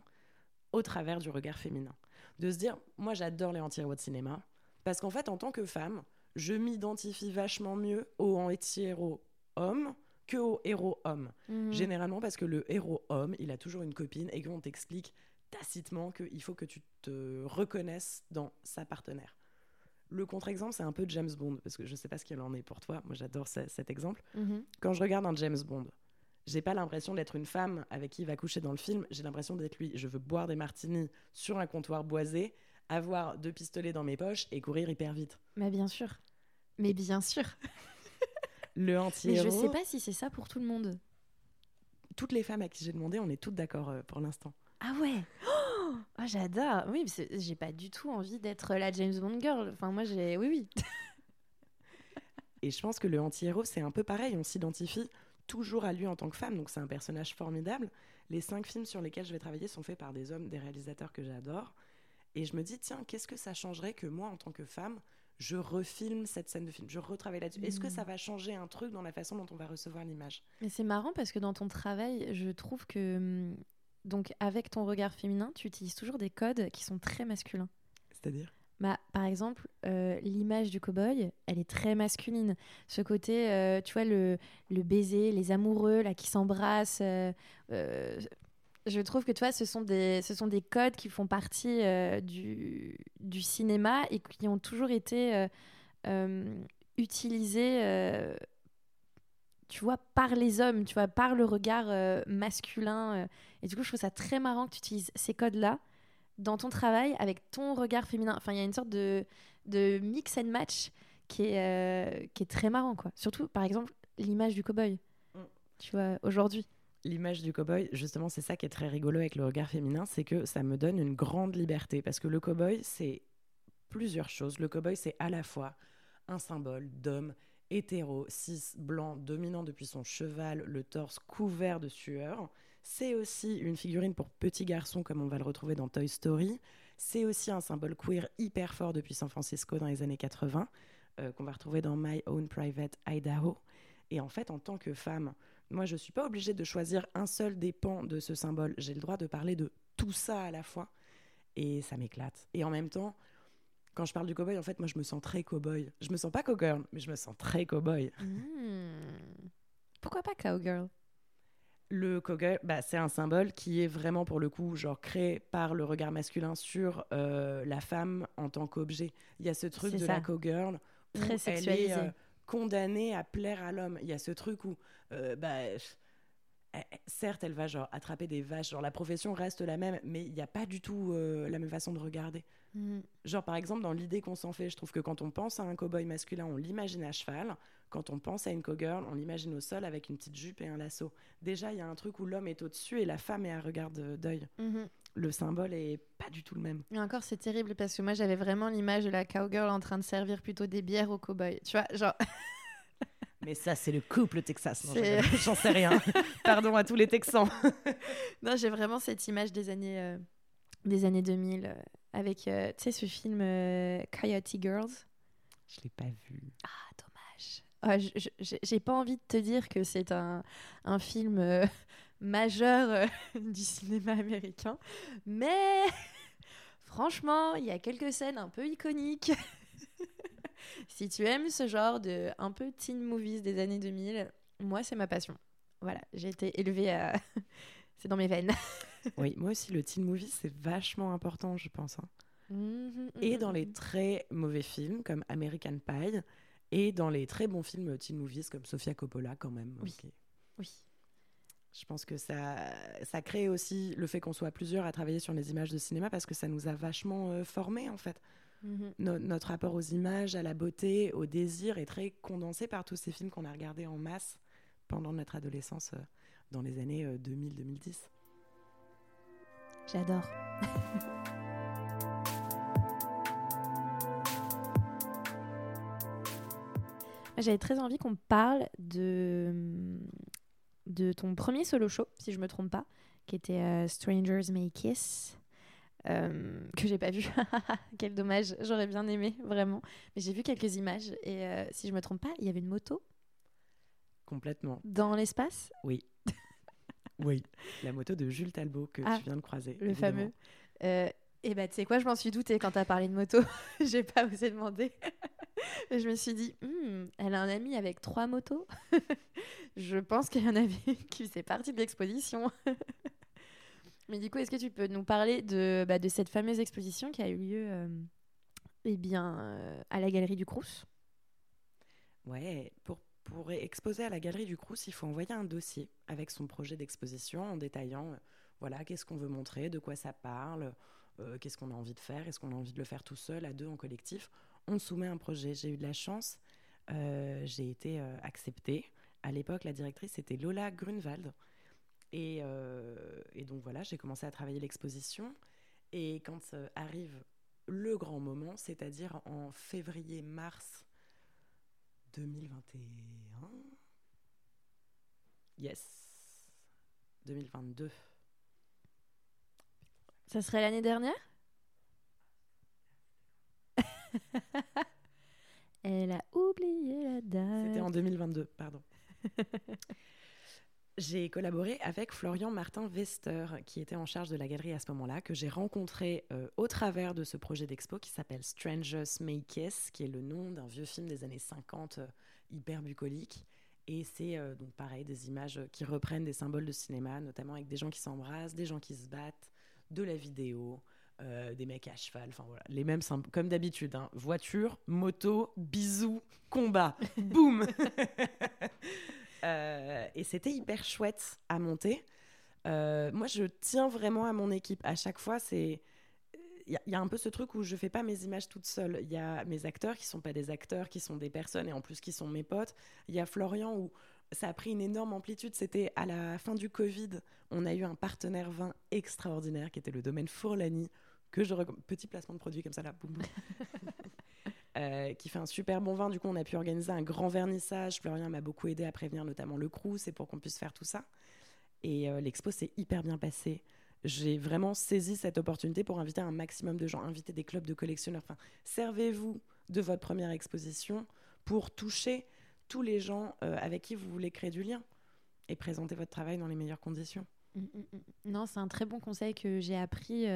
au travers du regard féminin. De se dire, moi j'adore les anti-héros de cinéma, parce qu'en fait, en tant que femme, je m'identifie vachement mieux aux anti-héros hommes que aux héros hommes. Mhm. Généralement parce que le héros homme, il a toujours une copine et qu'on t'explique tacitement qu'il faut que tu te reconnaisses dans sa partenaire. Le contre-exemple, c'est un peu James Bond, parce que je ne sais pas ce qu'il en est pour toi. Moi, j'adore cet exemple. Mhm. Quand je regarde un James Bond, j'ai pas l'impression d'être une femme avec qui il va coucher dans le film, j'ai l'impression d'être lui. Je veux boire des martinis sur un comptoir boisé, avoir deux pistolets dans mes poches et courir hyper vite. Mais bien sûr. Mais bien sûr. le anti Mais je sais pas si c'est ça pour tout le monde. Toutes les femmes à qui j'ai demandé, on est toutes d'accord euh, pour l'instant. Ah ouais oh, J'adore. Oui, j'ai pas du tout envie d'être la James Bond girl. Enfin, moi, j'ai. Oui, oui. Et je pense que le anti-héros, c'est un peu pareil. On s'identifie toujours à lui en tant que femme, donc c'est un personnage formidable. Les cinq films sur lesquels je vais travailler sont faits par des hommes, des réalisateurs que j'adore. Et je me dis, tiens, qu'est-ce que ça changerait que moi, en tant que femme, je refilme cette scène de film, je retravaille là-dessus. Est-ce que ça hmm. va changer un truc dans la façon dont on va recevoir l'image? Mais c'est marrant parce que dans ton travail, je trouve que hmm, donc avec ton regard féminin, tu utilises toujours des codes qui sont très masculins. C'est-à-dire? Bah, par exemple, euh, l'image du cow-boy, elle est très masculine. Ce côté, euh, tu vois, le, le, baiser, les amoureux là qui s'embrassent. Euh, je trouve que, tu vois, ce sont des, ce sont des codes qui font partie du, du, cinéma et qui ont toujours été utilisés, tu vois, par les hommes, tu vois, par le regard masculin. et du coup, je trouve ça très marrant que tu utilises ces codes-là dans ton travail avec ton regard féminin. Enfin, il y a une sorte de, de mix and match qui est, euh, qui est très marrant, quoi. Surtout, par exemple, l'image du cowboy. Mm. Tu vois, aujourd'hui. L'image du cowboy, justement, c'est ça qui est très rigolo avec le regard féminin, c'est que ça me donne une grande liberté. Parce que le cowboy, c'est plusieurs choses. Le cowboy, c'est à la fois un symbole d'homme hétéro, cis, blanc, dominant depuis son cheval, le torse couvert de sueur. C'est aussi une figurine pour petits garçons comme on va le retrouver dans Toy Story. C'est aussi un symbole queer hyper fort depuis San Francisco dans les années 80, euh, qu'on va retrouver dans My Own Private Idaho. Et en fait, en tant que femme, moi, je ne suis pas obligée de choisir un seul des pans de ce symbole. J'ai le droit de parler de tout ça à la fois. Et ça m'éclate. Et en même temps, quand je parle du cowboy, en fait, moi, je me sens très cowboy. Je me sens pas cowgirl, mais je me sens très cowboy. Hmm. Pourquoi pas cowgirl? Le cowgirl, bah, c'est un symbole qui est vraiment pour le coup genre créé par le regard masculin sur euh, la femme en tant qu'objet. Il y a ce truc de la cowgirl où Très elle est euh, condamnée à plaire à l'homme. Il y a ce truc où euh, bah, certes elle va genre attraper des vaches, genre la profession reste la même, mais il n'y a pas du tout la même façon de regarder. Mm. Genre par exemple dans l'idée qu'on s'en fait, je trouve que quand on pense à un cowboy masculin, on l'imagine à cheval. Quand on pense à une cowgirl, on l'imagine au sol avec une petite jupe et un lasso. Déjà, il y a un truc où l'homme est au-dessus et la femme est à regard d'œil. Mhm. Le symbole est pas du tout le même. Et encore, c'est terrible parce que moi, j'avais vraiment l'image de la cowgirl en train de servir plutôt des bières aux cowboys. Tu vois, genre. Mais ça, c'est le couple Texas. J'en sais rien. Pardon à tous les Texans. non, j'ai vraiment cette image des années, euh, des années 2000 euh, avec, euh, tu sais, ce film Coyote Girls. Je l'ai pas vu. Ah, dommage. Ah, j'ai pas envie de te dire que c'est un, un, film majeur du cinéma américain, mais franchement, il y a quelques scènes un peu iconiques. Si tu aimes ce genre de un peu teen movies des années 2000, moi c'est ma passion. Voilà, j'ai été élevée à. c'est dans mes veines. oui, moi aussi, le teen movie, c'est vachement important, je pense. Hein. Mmh, mmh, Et dans mmh, les très mauvais films comme American Pie, et dans les très bons films teen movies comme Sofia Coppola quand même. Oui. oui. Je pense que ça, ça crée aussi le fait qu'on soit plusieurs à travailler sur les images de cinéma parce que ça nous a vachement euh, formés en fait. Mhm. notre rapport aux images, à la beauté, au désir est très condensé par tous ces films qu'on a regardés en masse pendant notre adolescence euh, dans les années 2000-2010. Euh, J'adore. J'avais très envie qu'on parle de, de ton premier solo show, si je me trompe pas, qui était euh, Strangers May Kiss. Euh, que j'ai pas vu. Quel dommage, j'aurais bien aimé, vraiment. Mais j'ai vu quelques images et euh, si je me trompe pas, il y avait une moto. Complètement. Dans l'espace Oui. oui. La moto de Jules Talbot que ah, tu viens de croiser. Le fameux. Et bah, tu sais quoi, je m'en suis doutée quand tu as parlé de moto. J'ai pas osé demander. je me suis dit, hmm, elle a un ami avec trois motos. je pense qu'il y en avait une qui faisait partie de l'exposition. Mais du coup, est-ce que tu peux nous parler de, bah, de cette fameuse exposition qui a eu lieu euh, eh bien, euh, à la Galerie du Crous? Ouais, pour, pour exposer à la Galerie du Crous, il faut envoyer un dossier avec son projet d'exposition en détaillant euh, voilà, qu'est-ce qu'on veut montrer, de quoi ça parle, qu'est-ce qu'on a envie de faire, est-ce qu'on a envie de le faire tout seul, à deux, en collectif. On soumet un projet. J'ai eu de la chance, j'ai été acceptée. À l'époque, la directrice c'était Lola Grunwald. Et, et donc voilà, j'ai commencé à travailler l'exposition. Et quand arrive le grand moment, c'est-à-dire en février-mars 2021 Yes. 2022. Ça serait l'année dernière? Elle a oublié la date. C'était en 2022, pardon. j'ai collaboré avec Florian Martin Vester, qui était en charge de la galerie à ce moment-là, que j'ai rencontré euh, au travers de ce projet d'expo qui s'appelle Strangers May Kiss, qui est le nom d'un vieux film des années 50 euh, hyper bucolique. Et c'est euh, donc pareil, des images qui reprennent des symboles de cinéma, notamment avec des gens qui s'embrassent, des gens qui se battent, de la vidéo, des mecs à cheval, enfin voilà, les mêmes symboles, comme d'habitude. Hein. Voiture, moto, bisous, combat, boum Euh, et c'était hyper chouette à monter. Euh, moi, je tiens vraiment à mon équipe. À chaque fois, c'est il y, a un peu ce truc où je fais pas mes images toute seule. Il y a mes acteurs qui sont pas des acteurs, qui sont des personnes et en plus qui sont mes potes. Il y a Florian où ça a pris une énorme amplitude. C'était à la fin du Covid, on a eu un partenaire vin extraordinaire qui était le domaine Fourlani que je petit placement de produit comme ça là, boum, boum. Euh, qui fait un super bon vin. Du coup, on a pu organiser un grand vernissage. Florian m'a beaucoup aidé à prévenir notamment le crew, c'est pour qu'on puisse faire tout ça. Et euh, l'expo s'est hyper bien passée. J'ai vraiment saisi cette opportunité pour inviter un maximum de gens, inviter des clubs de collectionneurs. Enfin, servez-vous de votre première exposition pour toucher tous les gens euh, avec qui vous voulez créer du lien et présenter votre travail dans les meilleures conditions. Mm, mm, mm. Non, c'est un très bon conseil que j'ai appris,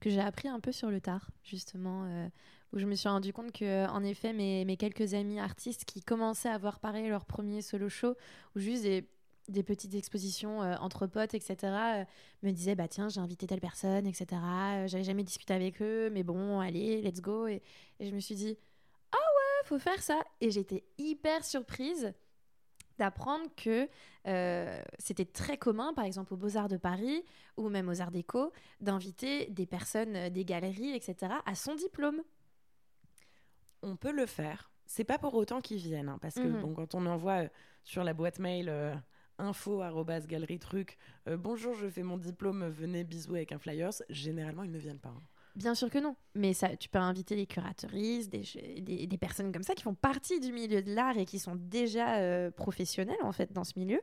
que j'ai appris un peu sur le tard, justement où je me suis rendu compte que, en effet, mes, mes quelques amis artistes qui commençaient à voir pareil leur premier solo show, ou juste des, petites expositions euh, entre potes, etc., euh, me disaient bah tiens, j'ai invité telle personne, etc. Euh, j'avais jamais discuté avec eux, mais bon, allez, let's go. Et, je me suis dit ah ouais, faut faire ça. Et j'étais hyper surprise d'apprendre que c'était très commun, par exemple aux Beaux-Arts de Paris ou même aux Arts Déco, d'inviter des personnes des galeries, etc., à son diplôme on peut le faire. C'est pas pour autant qu'ils viennent, hein, parce que mhm. bon, quand on envoie euh, sur la boîte mail euh, info galerie truc, euh, bonjour, je fais mon diplôme, venez bisous avec un flyers, généralement ils ne viennent pas. Hein. Bien sûr que non, mais ça, tu peux inviter les curatrices, des, des, personnes comme ça qui font partie du milieu de l'art et qui sont déjà professionnelles en fait dans ce milieu.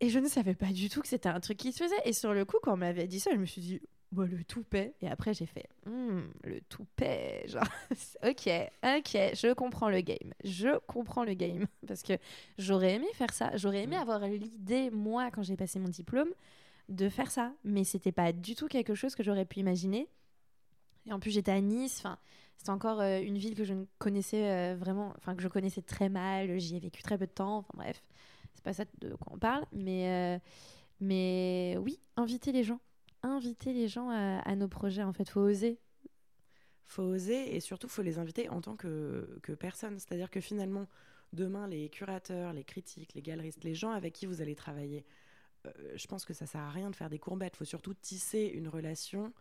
Et je ne savais pas du tout que c'était un truc qui se faisait. Et sur le coup, quand on m'avait dit ça, je me suis dit, le toupet. Et après, j'ai fait, hmm, le toupet. Genre, ok, ok, je comprends le game. Je comprends le game. Parce que j'aurais aimé faire ça. J'aurais aimé mm. avoir l'idée, moi, quand j'ai passé mon diplôme, de faire ça. Mais c'était pas du tout quelque chose que j'aurais pu imaginer. Et en plus, j'étais à Nice. Enfin, c'est encore euh, une ville que je ne connaissais euh, vraiment, enfin, que je connaissais très mal. J'y ai vécu très peu de temps. Enfin, bref, c'est pas ça de quoi on parle. Mais, euh, mais oui, inviter les gens inviter les gens à, nos projets. En fait, faut oser. Faut oser et surtout faut les inviter en tant que, personne. C'est-à-dire que finalement, demain, les curateurs, les critiques, les galeristes, les gens avec qui vous allez travailler, euh, je pense que ça sert à rien de faire des courbettes. Faut surtout tisser une relation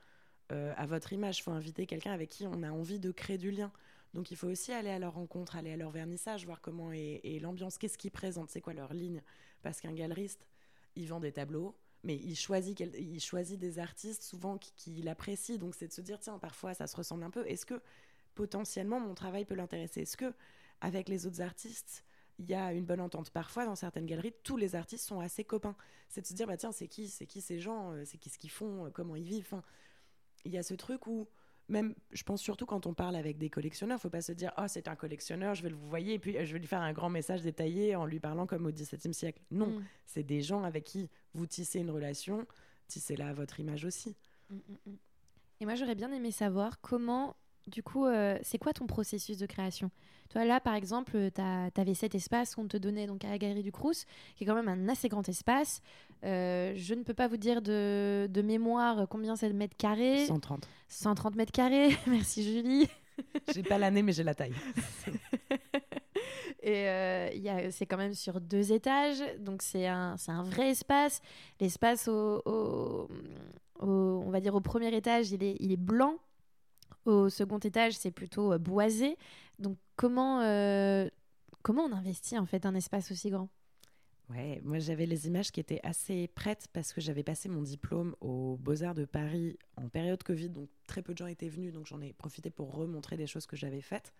euh, à votre image. Faut inviter quelqu'un avec qui on a envie de créer du lien. Donc il faut aussi aller à leur rencontre, aller à leur vernissage, voir comment est, est l'ambiance, qu'est-ce qu'ils présentent, c'est quoi leur ligne. Parce qu'un galeriste, il vend des tableaux, mais il choisit, il choisit des artistes souvent qu'il apprécie. Donc c'est de se dire, tiens, parfois ça se ressemble un peu. Est-ce que potentiellement mon travail peut l'intéresser? Est-ce que avec les autres artistes, il y a une bonne entente? Parfois, dans certaines galeries, tous les artistes sont assez copains. C'est de se dire, bah tiens, c'est qui, c'est qui ces gens? Euh, C'est qui ce qu'ils font? Euh, Comment ils vivent? Enfin, Il y a ce truc où même, je pense surtout quand on parle avec des collectionneurs, faut pas se dire oh c'est un collectionneur, je vais le vous voyez et puis euh, je vais lui faire un grand message détaillé en lui parlant comme au XVIIe siècle. Non, mm. c'est des gens avec qui vous tissez une relation, tissez-la à votre image aussi. Mm, mm, et moi j'aurais bien aimé savoir comment du coup, euh, c'est quoi ton processus de création? Toi, là, par exemple, tu avais cet espace qu'on te donnait donc à la Galerie du Crous, qui est quand même un assez grand espace. Euh, je ne peux pas vous dire de, mémoire combien c'est de mètres carrés. 130. 130 mètres carrés. Merci, Julie. j'ai pas l'année, mais j'ai la taille. Et c'est quand même sur deux étages, donc c'est un, un, vrai espace. L'espace au, on va dire au premier étage, il est, il est blanc au second étage, c'est plutôt euh, boisé. Donc, comment, euh, comment on investit en fait un espace aussi grand? Ouais, moi j'avais les images qui étaient assez prêtes parce que j'avais passé mon diplôme aux Beaux-Arts de Paris en période Covid, donc très peu de gens étaient venus, donc j'en ai profité pour remontrer des choses que j'avais faites.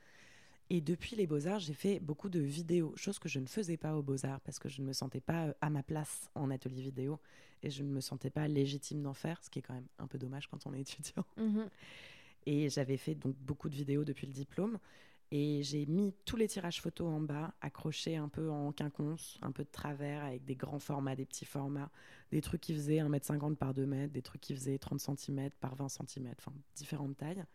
Et depuis les Beaux-Arts, j'ai fait beaucoup de vidéos, chose que je ne faisais pas aux Beaux-Arts parce que je ne me sentais pas euh, à ma place en atelier vidéo et je ne me sentais pas légitime d'en faire, ce qui est quand même un peu dommage quand on est étudiant. Mhm. Et j'avais fait donc beaucoup de vidéos depuis le diplôme. Et j'ai mis tous les tirages photos en bas, accrochés un peu en quinconce, un peu de travers, avec des grands formats, des petits formats, des trucs qui faisaient 1m50 par 2 m, des trucs qui faisaient 30 cm par 20 cm, enfin différentes tailles.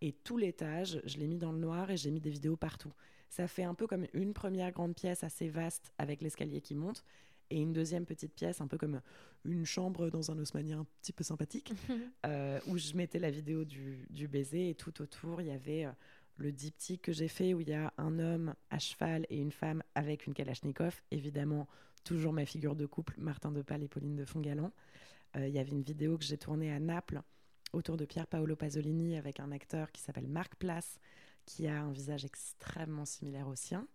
Et tout l'étage, je l'ai mis dans le noir et j'ai mis des vidéos partout. Ça fait un peu comme une première grande pièce assez vaste avec l'escalier qui monte et une deuxième petite pièce, un peu comme une chambre dans un Haussmannien un petit peu sympathique, euh, où je mettais la vidéo du, du, baiser et tout autour, il y avait euh, le diptyque que j'ai fait où il y a un homme à cheval et une femme avec une Kalachnikov. Évidemment, toujours ma figure de couple, Martin de Pal et Pauline de Fongalan. Euh, il y avait une vidéo que j'ai tournée à Naples autour de Pierre Paolo Pasolini avec un acteur qui s'appelle Marc Place, qui a un visage extrêmement similaire au sien.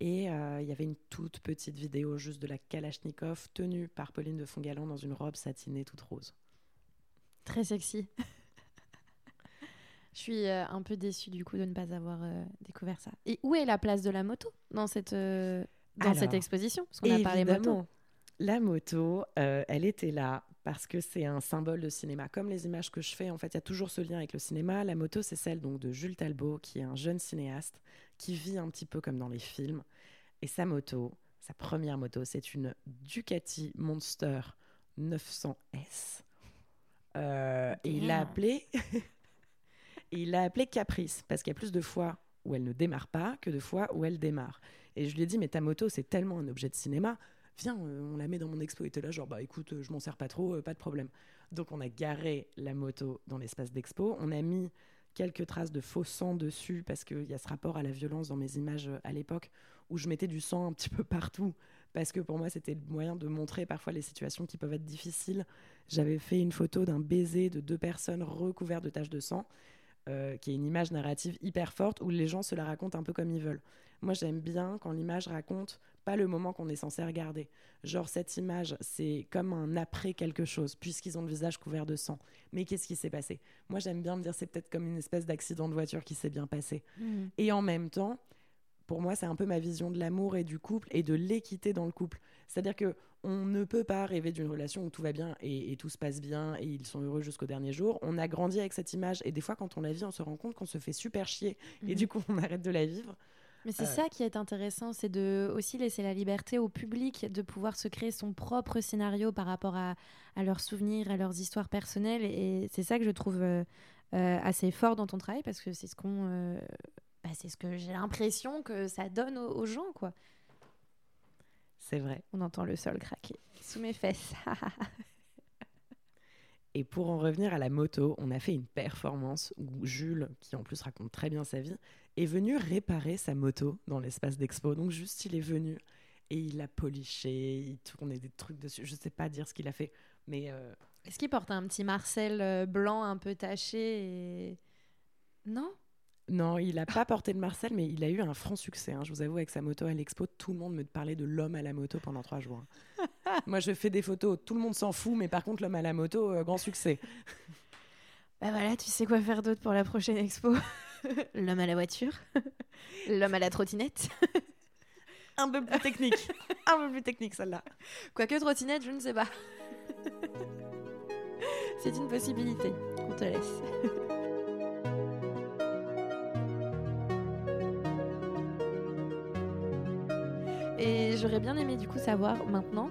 Et euh, il y avait une toute petite vidéo juste de la Kalachnikov tenue par Pauline de Fongalan dans une robe satinée toute rose. Très sexy. Je suis euh, un peu déçue du coup de ne pas avoir euh, découvert ça. Et où est la place de la moto dans cette, euh, dans cette exposition? Parce qu'on a parlé moto. La moto, elle était là parce que c'est un symbole de cinéma. Comme les images que je fais, en fait, il y a toujours ce lien avec le cinéma. La moto, c'est celle donc de Jules Talbot, qui est un jeune cinéaste qui vit un petit peu comme dans les films. Et sa moto, sa première moto, c'est une Ducati Monster 900S. et il l'a appelée Et il l'a appelée Caprice, parce qu'il y a plus de fois où elle ne démarre pas que de fois où elle démarre. Et je lui ai dit, mais ta moto, c'est tellement un objet de cinéma, viens, euh, on la met dans mon expo. Et était là, genre, bah écoute, je m'en sers pas trop, euh, pas de problème. Donc on a garé la moto dans l'espace d'expo, on a mis quelques traces de faux sang dessus, parce qu'il y a ce rapport à la violence dans mes images euh, à l'époque, où je mettais du sang un petit peu partout, parce que pour moi, c'était le moyen de montrer parfois les situations qui peuvent être difficiles. J'avais fait une photo d'un baiser de deux personnes recouvertes de taches de sang. Euh, qui est une image narrative hyper forte où les gens se la racontent un peu comme ils veulent. Moi, j'aime bien quand l'image raconte pas le moment qu'on est censé regarder. Genre, cette image, c'est comme un après quelque chose, puisqu'ils ont le visage couvert de sang. Mais qu'est-ce qui s'est passé? Moi, j'aime bien me dire c'est peut-être comme une espèce d'accident de voiture qui s'est bien passé. Mmh. Et en même temps, pour moi, c'est un peu ma vision de l'amour et du couple et de l'équité dans le couple. C'est-à-dire que on ne peut pas rêver d'une relation où tout va bien et, tout se passe bien et ils sont heureux jusqu'au dernier jour. On a grandi avec cette image et des fois, quand on la vit, on se rend compte qu'on se fait super chier et mhm. du coup, on arrête de la vivre. Mais c'est euh. ça qui est intéressant, c'est de aussi laisser la liberté au public de pouvoir se créer son propre scénario par rapport à, leurs souvenirs, à leurs histoires personnelles. Et c'est ça que je trouve euh, euh, assez fort dans ton travail parce que c'est ce qu'on, bah, c'est ce que j'ai l'impression que ça donne aux, aux gens, quoi. C'est vrai. On entend le sol craquer sous mes fesses. Et pour en revenir à la moto, on a fait une performance où Jules, qui en plus raconte très bien sa vie, est venu réparer sa moto dans l'espace d'expo. Donc juste, il est venu et il a poliché, il tournait des trucs dessus. Je ne sais pas dire ce qu'il a fait, mais... Euh, Est-ce qu'il porte un petit Marcel euh, blanc un peu taché et... Non? Non, il n'a pas porté de Marcel, mais il a eu un franc succès. Hein. Je vous avoue, avec sa moto à l'expo, tout le monde me parlait de l'homme à la moto pendant trois jours. Moi, je fais des photos, tout le monde s'en fout, mais par contre, l'homme à la moto, euh, grand succès. Bah voilà, tu sais quoi faire d'autre pour la prochaine expo? L'homme à la voiture L'homme à la trottinette Un peu plus technique. un peu plus technique, celle-là. Quoique trottinette, je ne sais pas. C'est une possibilité. On te laisse. Et j'aurais bien aimé du coup savoir maintenant,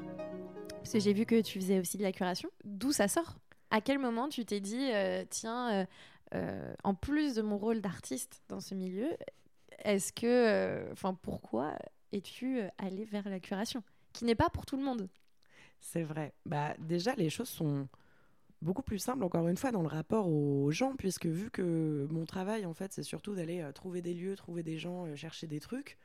parce que j'ai vu que tu faisais aussi de la curation, d'où ça sort? À quel moment tu t'es dit, euh, tiens, euh, euh, en plus de mon rôle d'artiste dans ce milieu, est-ce que, enfin, pourquoi es-tu allé vers la curation, qui n'est pas pour tout le monde C'est vrai. Bah déjà, les choses sont beaucoup plus simples, encore une fois, dans le rapport aux gens, puisque vu que mon travail, en fait, c'est surtout d'aller trouver des lieux, trouver des gens, chercher des trucs.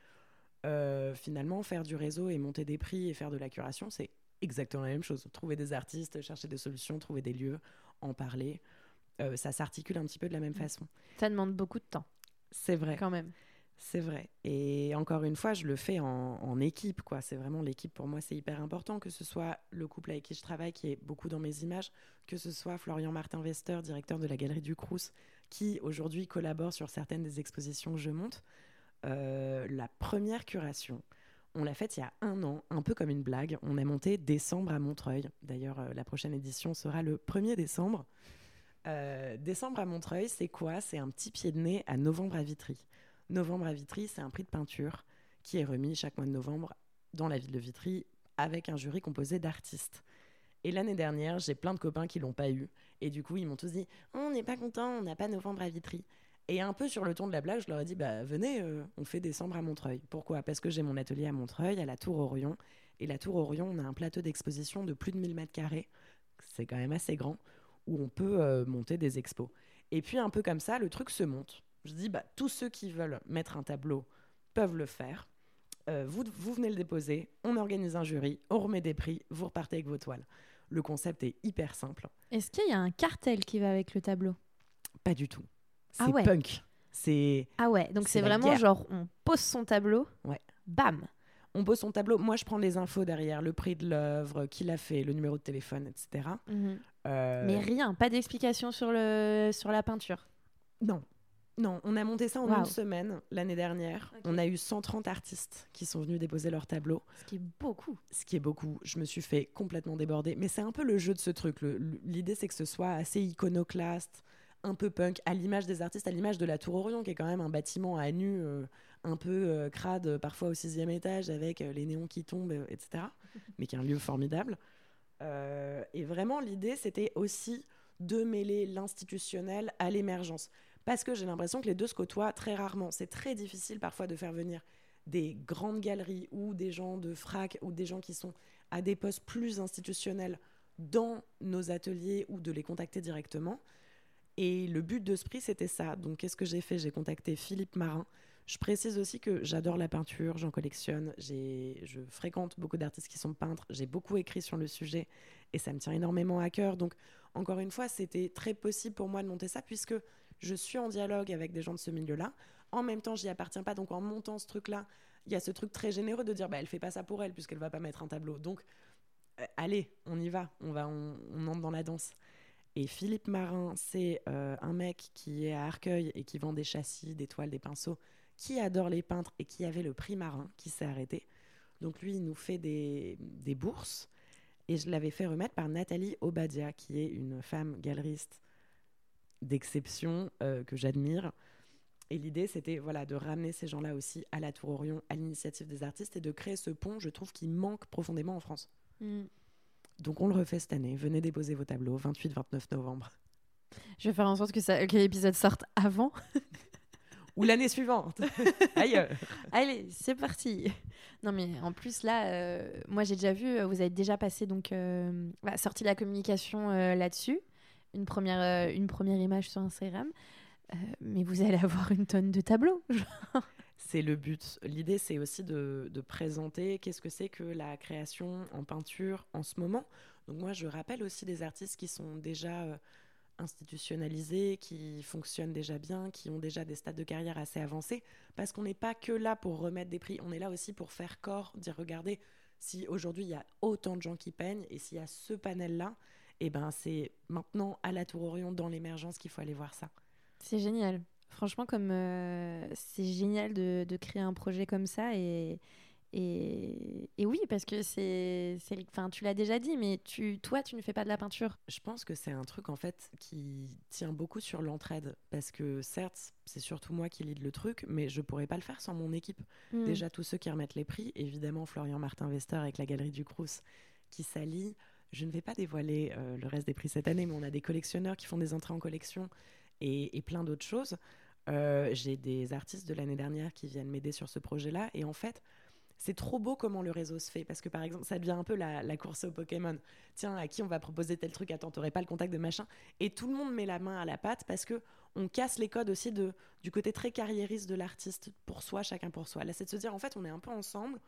Euh, finalement, faire du réseau et monter des prix et faire de la curation, c'est exactement la même chose. Trouver des artistes, chercher des solutions, trouver des lieux, en parler, euh, ça s'articule un petit peu de la même mm. façon. Ça demande beaucoup de temps. C'est vrai. Quand même. C'est vrai. Et encore une fois, je le fais en, équipe. quoi. C'est vraiment l'équipe, pour moi, c'est hyper important. Que ce soit le couple avec qui je travaille, qui est beaucoup dans mes images, que ce soit Florian Martin Vester, directeur de la Galerie du Crous, qui aujourd'hui collabore sur certaines des expositions que je monte. La première curation, on l'a faite il y a un an, un peu comme une blague. On a monté décembre à Montreuil. D'ailleurs, la prochaine édition sera le 1er décembre. décembre à Montreuil, c'est quoi? C'est un petit pied de nez à novembre à Vitry. Novembre à Vitry, c'est un prix de peinture qui est remis chaque mois de novembre dans la ville de Vitry avec un jury composé d'artistes. Et l'année dernière, j'ai plein de copains qui l'ont pas eu. Et du coup, ils m'ont tous dit On n'est pas content, on n'a pas novembre à Vitry. Et un peu sur le ton de la blague, je leur ai dit bah, Venez, euh, on fait décembre à Montreuil. Pourquoi? Parce que j'ai mon atelier à Montreuil, à la Tour Orion. Et la Tour Orion, on a un plateau d'exposition de plus de 1000 mètres carrés. C'est quand même assez grand, où on peut euh, monter des expos. Et puis, un peu comme ça, le truc se monte. Je dis bah, Tous ceux qui veulent mettre un tableau peuvent le faire. Euh, vous, vous venez le déposer, on organise un jury, on remet des prix, vous repartez avec vos toiles. Le concept est hyper simple. Est-ce qu'il y a un cartel qui va avec le tableau? Pas du tout. Ah c'est punk. C'est Ah ouais, donc c'est vraiment genre on pose son tableau. Ouais. Bam. On pose son tableau. Moi, je prends les infos derrière, le prix de l'œuvre, qui l'a fait, le numéro de téléphone, etc. Mhm. Euh, Mais rien, pas d'explication sur, le... sur la peinture. Non, non, on a monté ça en une semaine l'année dernière. On a eu 130 artistes qui sont venus déposer leur tableau. Ce qui est beaucoup. Ce qui est beaucoup. Je me suis fait complètement déborder. Mais c'est un peu le jeu de ce truc. L'idée, c'est que ce soit assez iconoclaste, un peu punk, à l'image des artistes, à l'image de la Tour Orion, qui est quand même un bâtiment à nu, euh, un peu euh, crade, parfois au sixième étage, avec euh, les néons qui tombent, etc. mais qui est un lieu formidable. et vraiment, l'idée, c'était aussi de mêler l'institutionnel à l'émergence parce que j'ai l'impression que les deux se côtoient très rarement. C'est très difficile parfois de faire venir des grandes galeries ou des gens de frac ou des gens qui sont à des postes plus institutionnels dans nos ateliers ou de les contacter directement. Et le but de ce prix, c'était ça. Donc, qu'est-ce que j'ai fait? J'ai contacté Philippe Marin. Je précise aussi que j'adore la peinture, j'en collectionne, je fréquente beaucoup d'artistes qui sont peintres, j'ai beaucoup écrit sur le sujet et ça me tient énormément à cœur. Donc, encore une fois, c'était très possible pour moi de monter ça puisque je suis en dialogue avec des gens de ce milieu-là. En même temps, j'y appartiens pas. Donc, en montant ce truc-là, il y a ce truc très généreux de dire, bah, elle fait pas ça pour elle, puisqu'elle va pas mettre un tableau. Donc, euh, allez, on y va, on va, on, entre dans la danse. Et Philippe Marin, c'est euh, un mec qui est à Arcueil et qui vend des châssis, des toiles, des pinceaux, qui adore les peintres et qui avait le prix Marin, qui s'est arrêté. Donc lui, il nous fait des, des bourses. Et je l'avais fait remettre par Nathalie Obadia, qui est une femme galeriste d'exception euh, que j'admire. Et l'idée, c'était voilà, de ramener ces gens-là aussi à la Tour Orion, à l'initiative des artistes et de créer ce pont, je trouve, qui manque profondément en France. Mm. Donc on le refait cette année. Venez déposer vos tableaux, 28-29 novembre. Je vais faire en sorte que, ça, que l'épisode sorte avant. Ou l'année suivante. Ailleurs. Allez, c'est parti. Non, mais en plus, là, euh, moi, j'ai déjà vu, euh, vous avez déjà passé, donc, bah, sorti la communication là-dessus une première, euh, une première image sur Instagram. Euh, mais vous allez avoir une tonne de tableaux. c'est le but. L'idée, c'est aussi de, présenter qu'est-ce que c'est que la création en peinture en ce moment. Donc moi, je rappelle aussi des artistes qui sont déjà euh, institutionnalisés, qui fonctionnent déjà bien, qui ont déjà des stades de carrière assez avancés, parce qu'on n'est pas que là pour remettre des prix, on est là aussi pour faire corps, dire regardez, si aujourd'hui il y a autant de gens qui peignent, et s'il y a ce panel-là, et ben c'est maintenant à la Tour Orion dans l'émergence qu'il faut aller voir ça. C'est génial. Franchement, comme euh, c'est génial de, de, créer un projet comme ça et, et, et oui, parce que c'est, enfin, tu l'as déjà dit, mais tu, toi, tu ne fais pas de la peinture. Je pense que c'est un truc en fait qui tient beaucoup sur l'entraide, parce que certes, c'est surtout moi qui lead le truc, mais je pourrais pas le faire sans mon équipe. Hmm. Déjà tous ceux qui remettent les prix, évidemment Florian Martin Vester avec la galerie du Crous qui s'allie. Je ne vais pas dévoiler euh, le reste des prix cette année, mais on a des collectionneurs qui font des entrées en collection et, plein d'autres choses. Euh, j'ai des artistes de l'année dernière qui viennent m'aider sur ce projet-là. Et en fait, c'est trop beau comment le réseau se fait. Parce que par exemple, ça devient un peu la, course au Pokémon. Tiens, à qui on va proposer tel truc? Attends, t'aurais pas le contact de machin. Et tout le monde met la main à la pâte parce que on casse les codes aussi du côté très carriériste de l'artiste pour soi, chacun pour soi. Là, c'est de se dire, en fait, on est un peu ensemble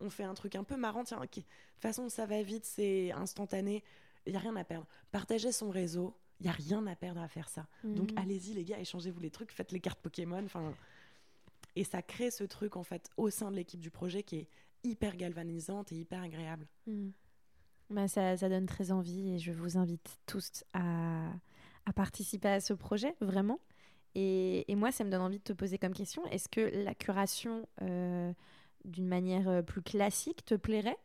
on fait un truc un peu marrant. Tiens, de toute façon, ça va vite, c'est instantané. Il n'y a rien à perdre. Partagez son réseau. Il n'y a rien à perdre à faire ça. Donc mhm. allez-y, les gars, échangez-vous les trucs, faites les cartes Pokémon. Enfin, et ça crée ce truc, en fait, au sein de l'équipe du projet qui est hyper galvanisante et hyper agréable. Bah, ça, ça, donne très envie et je vous invite tous à, à participer à ce projet, vraiment. Et, moi, ça me donne envie de te poser comme question, est-ce que la curation, euh, d'une manière euh, plus classique, te plairait?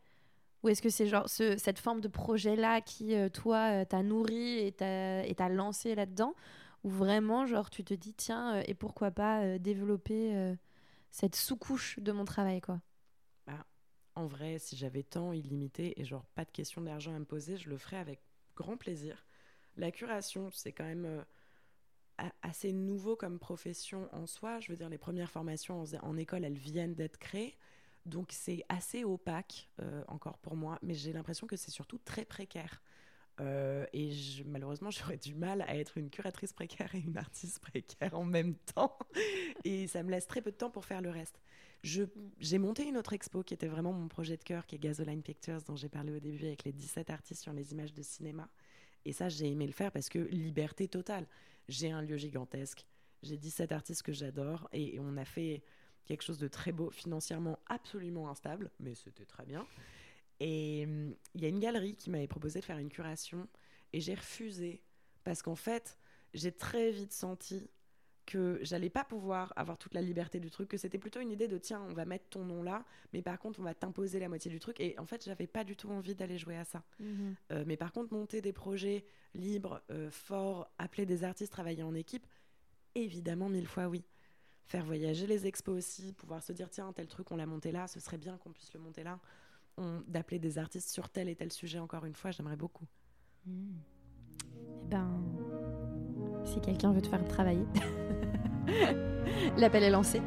Ou est-ce que c'est genre cette forme de projet-là qui, euh, toi, t'a nourri et t'a lancé là-dedans? Ou vraiment, genre, tu te dis, tiens, et pourquoi pas développer cette sous-couche de mon travail, quoi? Bah, En vrai, si j'avais temps illimité et genre pas de question d'argent à me poser, je le ferais avec grand plaisir. La curation, c'est quand même assez nouveau comme profession en soi. Je veux dire, les premières formations en, école, elles viennent d'être créées. Donc c'est assez opaque euh, encore pour moi, mais j'ai l'impression que c'est surtout très précaire. Euh, et malheureusement, j'aurais du mal à être une curatrice précaire et une artiste précaire en même temps. Et ça me laisse très peu de temps pour faire le reste. J'ai monté une autre expo qui était vraiment mon projet de cœur, qui est Gasoline Pictures, dont j'ai parlé au début avec les 17 artistes sur les images de cinéma. Et ça, j'ai aimé le faire parce que liberté totale. J'ai un lieu gigantesque, j'ai 17 artistes que j'adore et, on a fait quelque chose de très beau, financièrement absolument instable, mais c'était très bien. Et hum, il y a une galerie qui m'avait proposé de faire une curation et j'ai refusé parce qu'en fait, j'ai très vite senti que j'allais pas pouvoir avoir toute la liberté du truc, que c'était plutôt une idée de tiens, on va mettre ton nom là, mais par contre, on va t'imposer la moitié du truc. Et en fait, j'avais pas du tout envie d'aller jouer à ça. Mhm. Euh, mais par contre, monter des projets libres, euh, forts, appeler des artistes, travailler en équipe, évidemment, mille fois oui. Faire voyager les expos aussi, pouvoir se dire tiens, tel truc, on l'a monté là, ce serait bien qu'on puisse le monter là. D'appeler des artistes sur tel et tel sujet, encore une fois, j'aimerais beaucoup. Mhm. Eh ben, si quelqu'un veut te faire travailler. L'appel est lancé.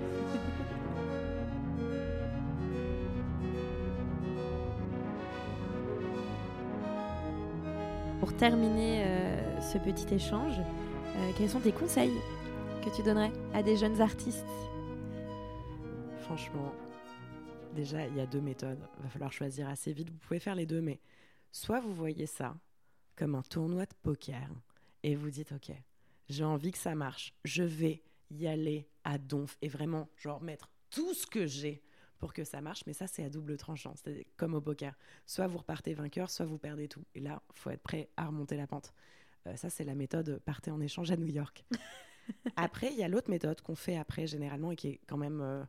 Pour terminer euh, ce petit échange, euh, quels sont tes conseils? Que tu donnerais à des jeunes artistes Franchement, déjà, il y a deux méthodes. Il va falloir choisir assez vite. Vous pouvez faire les deux, mais soit vous voyez ça comme un tournoi de poker et vous dites, OK, j'ai envie que ça marche. Je vais y aller à donf et vraiment, genre, mettre tout ce que j'ai pour que ça marche. Mais ça, c'est à double tranchant. C'est comme au poker. Soit vous repartez vainqueur, soit vous perdez tout. Et là, faut être prêt à remonter la pente. Euh, ça, c'est la méthode partez en échange à New York. après, il y a l'autre méthode qu'on fait après, généralement, et qui est quand même euh,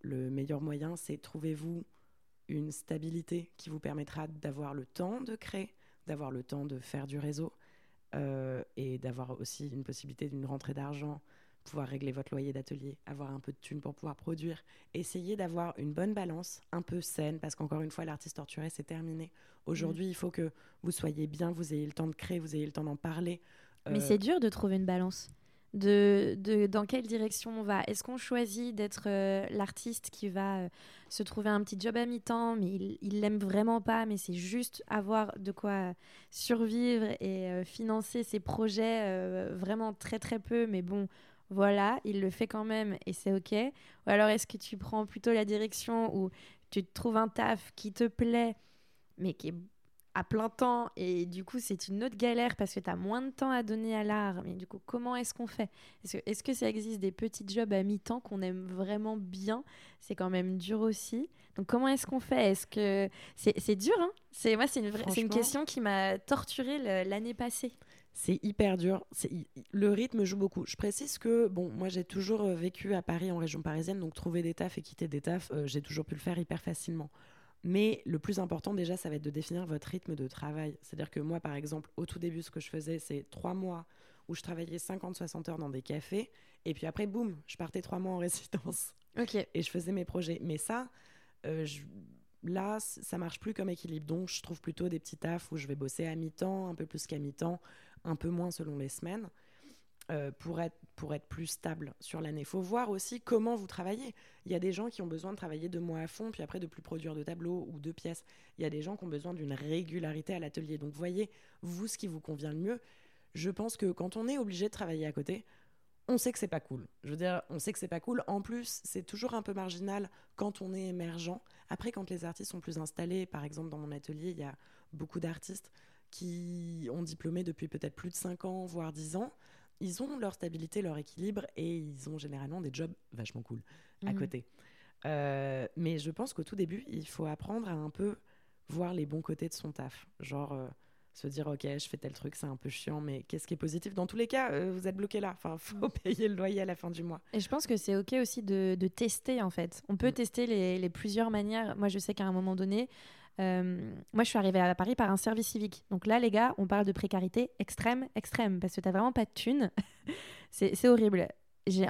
le meilleur moyen c'est trouvez-vous une stabilité qui vous permettra d'avoir le temps de créer, d'avoir le temps de faire du réseau, euh, et d'avoir aussi une possibilité d'une rentrée d'argent, pouvoir régler votre loyer d'atelier, avoir un peu de thunes pour pouvoir produire. Essayez d'avoir une bonne balance, un peu saine, parce qu'encore une fois, l'artiste torturé, c'est terminé. Aujourd'hui, il faut que vous soyez bien, vous ayez le temps de créer, vous ayez le temps d'en parler. Mais euh, c'est dur de trouver une balance de, de, dans quelle direction on va? Est-ce qu'on choisit d'être euh, l'artiste qui va euh, se trouver un petit job à mi-temps, mais il l'aime vraiment pas, mais c'est juste avoir de quoi survivre et euh, financer ses projets vraiment très très peu, mais bon, voilà, il le fait quand même et c'est ok. Ou alors est-ce que tu prends plutôt la direction où tu trouves un taf qui te plaît, mais qui est à plein temps et du coup c'est une autre galère parce que tu as moins de temps à donner à l'art. Mais du coup comment est-ce qu'on fait? Est-ce que, est que ça existe des petits jobs à mi-temps qu'on aime vraiment bien? C'est quand même dur aussi. Donc comment est-ce qu'on fait? Est-ce que c'est dur hein? C'est moi c'est une c'est une question qui m'a torturée l'année passée. C'est hyper dur. Le rythme joue beaucoup. Je précise que, bon, moi j'ai toujours euh, vécu à Paris, en région parisienne, donc trouver des tafs et quitter des tafs, euh, j'ai toujours pu le faire hyper facilement. Mais le plus important déjà, ça va être de définir votre rythme de travail. C'est-à-dire que moi, par exemple, au tout début, ce que je faisais, c'est trois mois où je travaillais 50-60 heures dans des cafés. Et puis après, boum, je partais trois mois en résidence. Ok. Et je faisais mes projets. Mais ça, euh, là, ça marche plus comme équilibre. Donc, je trouve plutôt des petits tafs où je vais bosser à mi-temps, un peu plus qu'à mi-temps, un peu moins selon les semaines. Euh, pour, être, pour être plus stable sur l'année. Il faut voir aussi comment vous travaillez. Il y a des gens qui ont besoin de travailler deux mois à fond, puis après de plus produire de tableaux ou de pièces. Il y a des gens qui ont besoin d'une régularité à l'atelier. Donc voyez, vous, ce qui vous convient le mieux. Je pense que quand on est obligé de travailler à côté, on sait que c'est pas cool. Je veux dire, on sait que c'est pas cool. En plus, c'est toujours un peu marginal quand on est émergent. Après, quand les artistes sont plus installés, par exemple dans mon atelier, il y a beaucoup d'artistes qui ont diplômé depuis peut-être plus de 5 ans, voire 10 ans ils ont leur stabilité, leur équilibre et ils ont généralement des jobs vachement cool à mhm. côté. Euh, mais je pense qu'au tout début, il faut apprendre à un peu voir les bons côtés de son taf. Genre, euh, se dire ok je fais tel truc c'est un peu chiant mais qu'est-ce qui est positif dans tous les cas euh, vous êtes bloqué là enfin faut payer le loyer à la fin du mois et je pense que c'est ok aussi de, de, tester en fait on peut mm. tester les, les, plusieurs manières moi je sais qu'à un moment donné moi je suis arrivée à Paris par un service civique. Donc là les gars on parle de précarité extrême extrême parce que t'as vraiment pas de thunes. C'est horrible.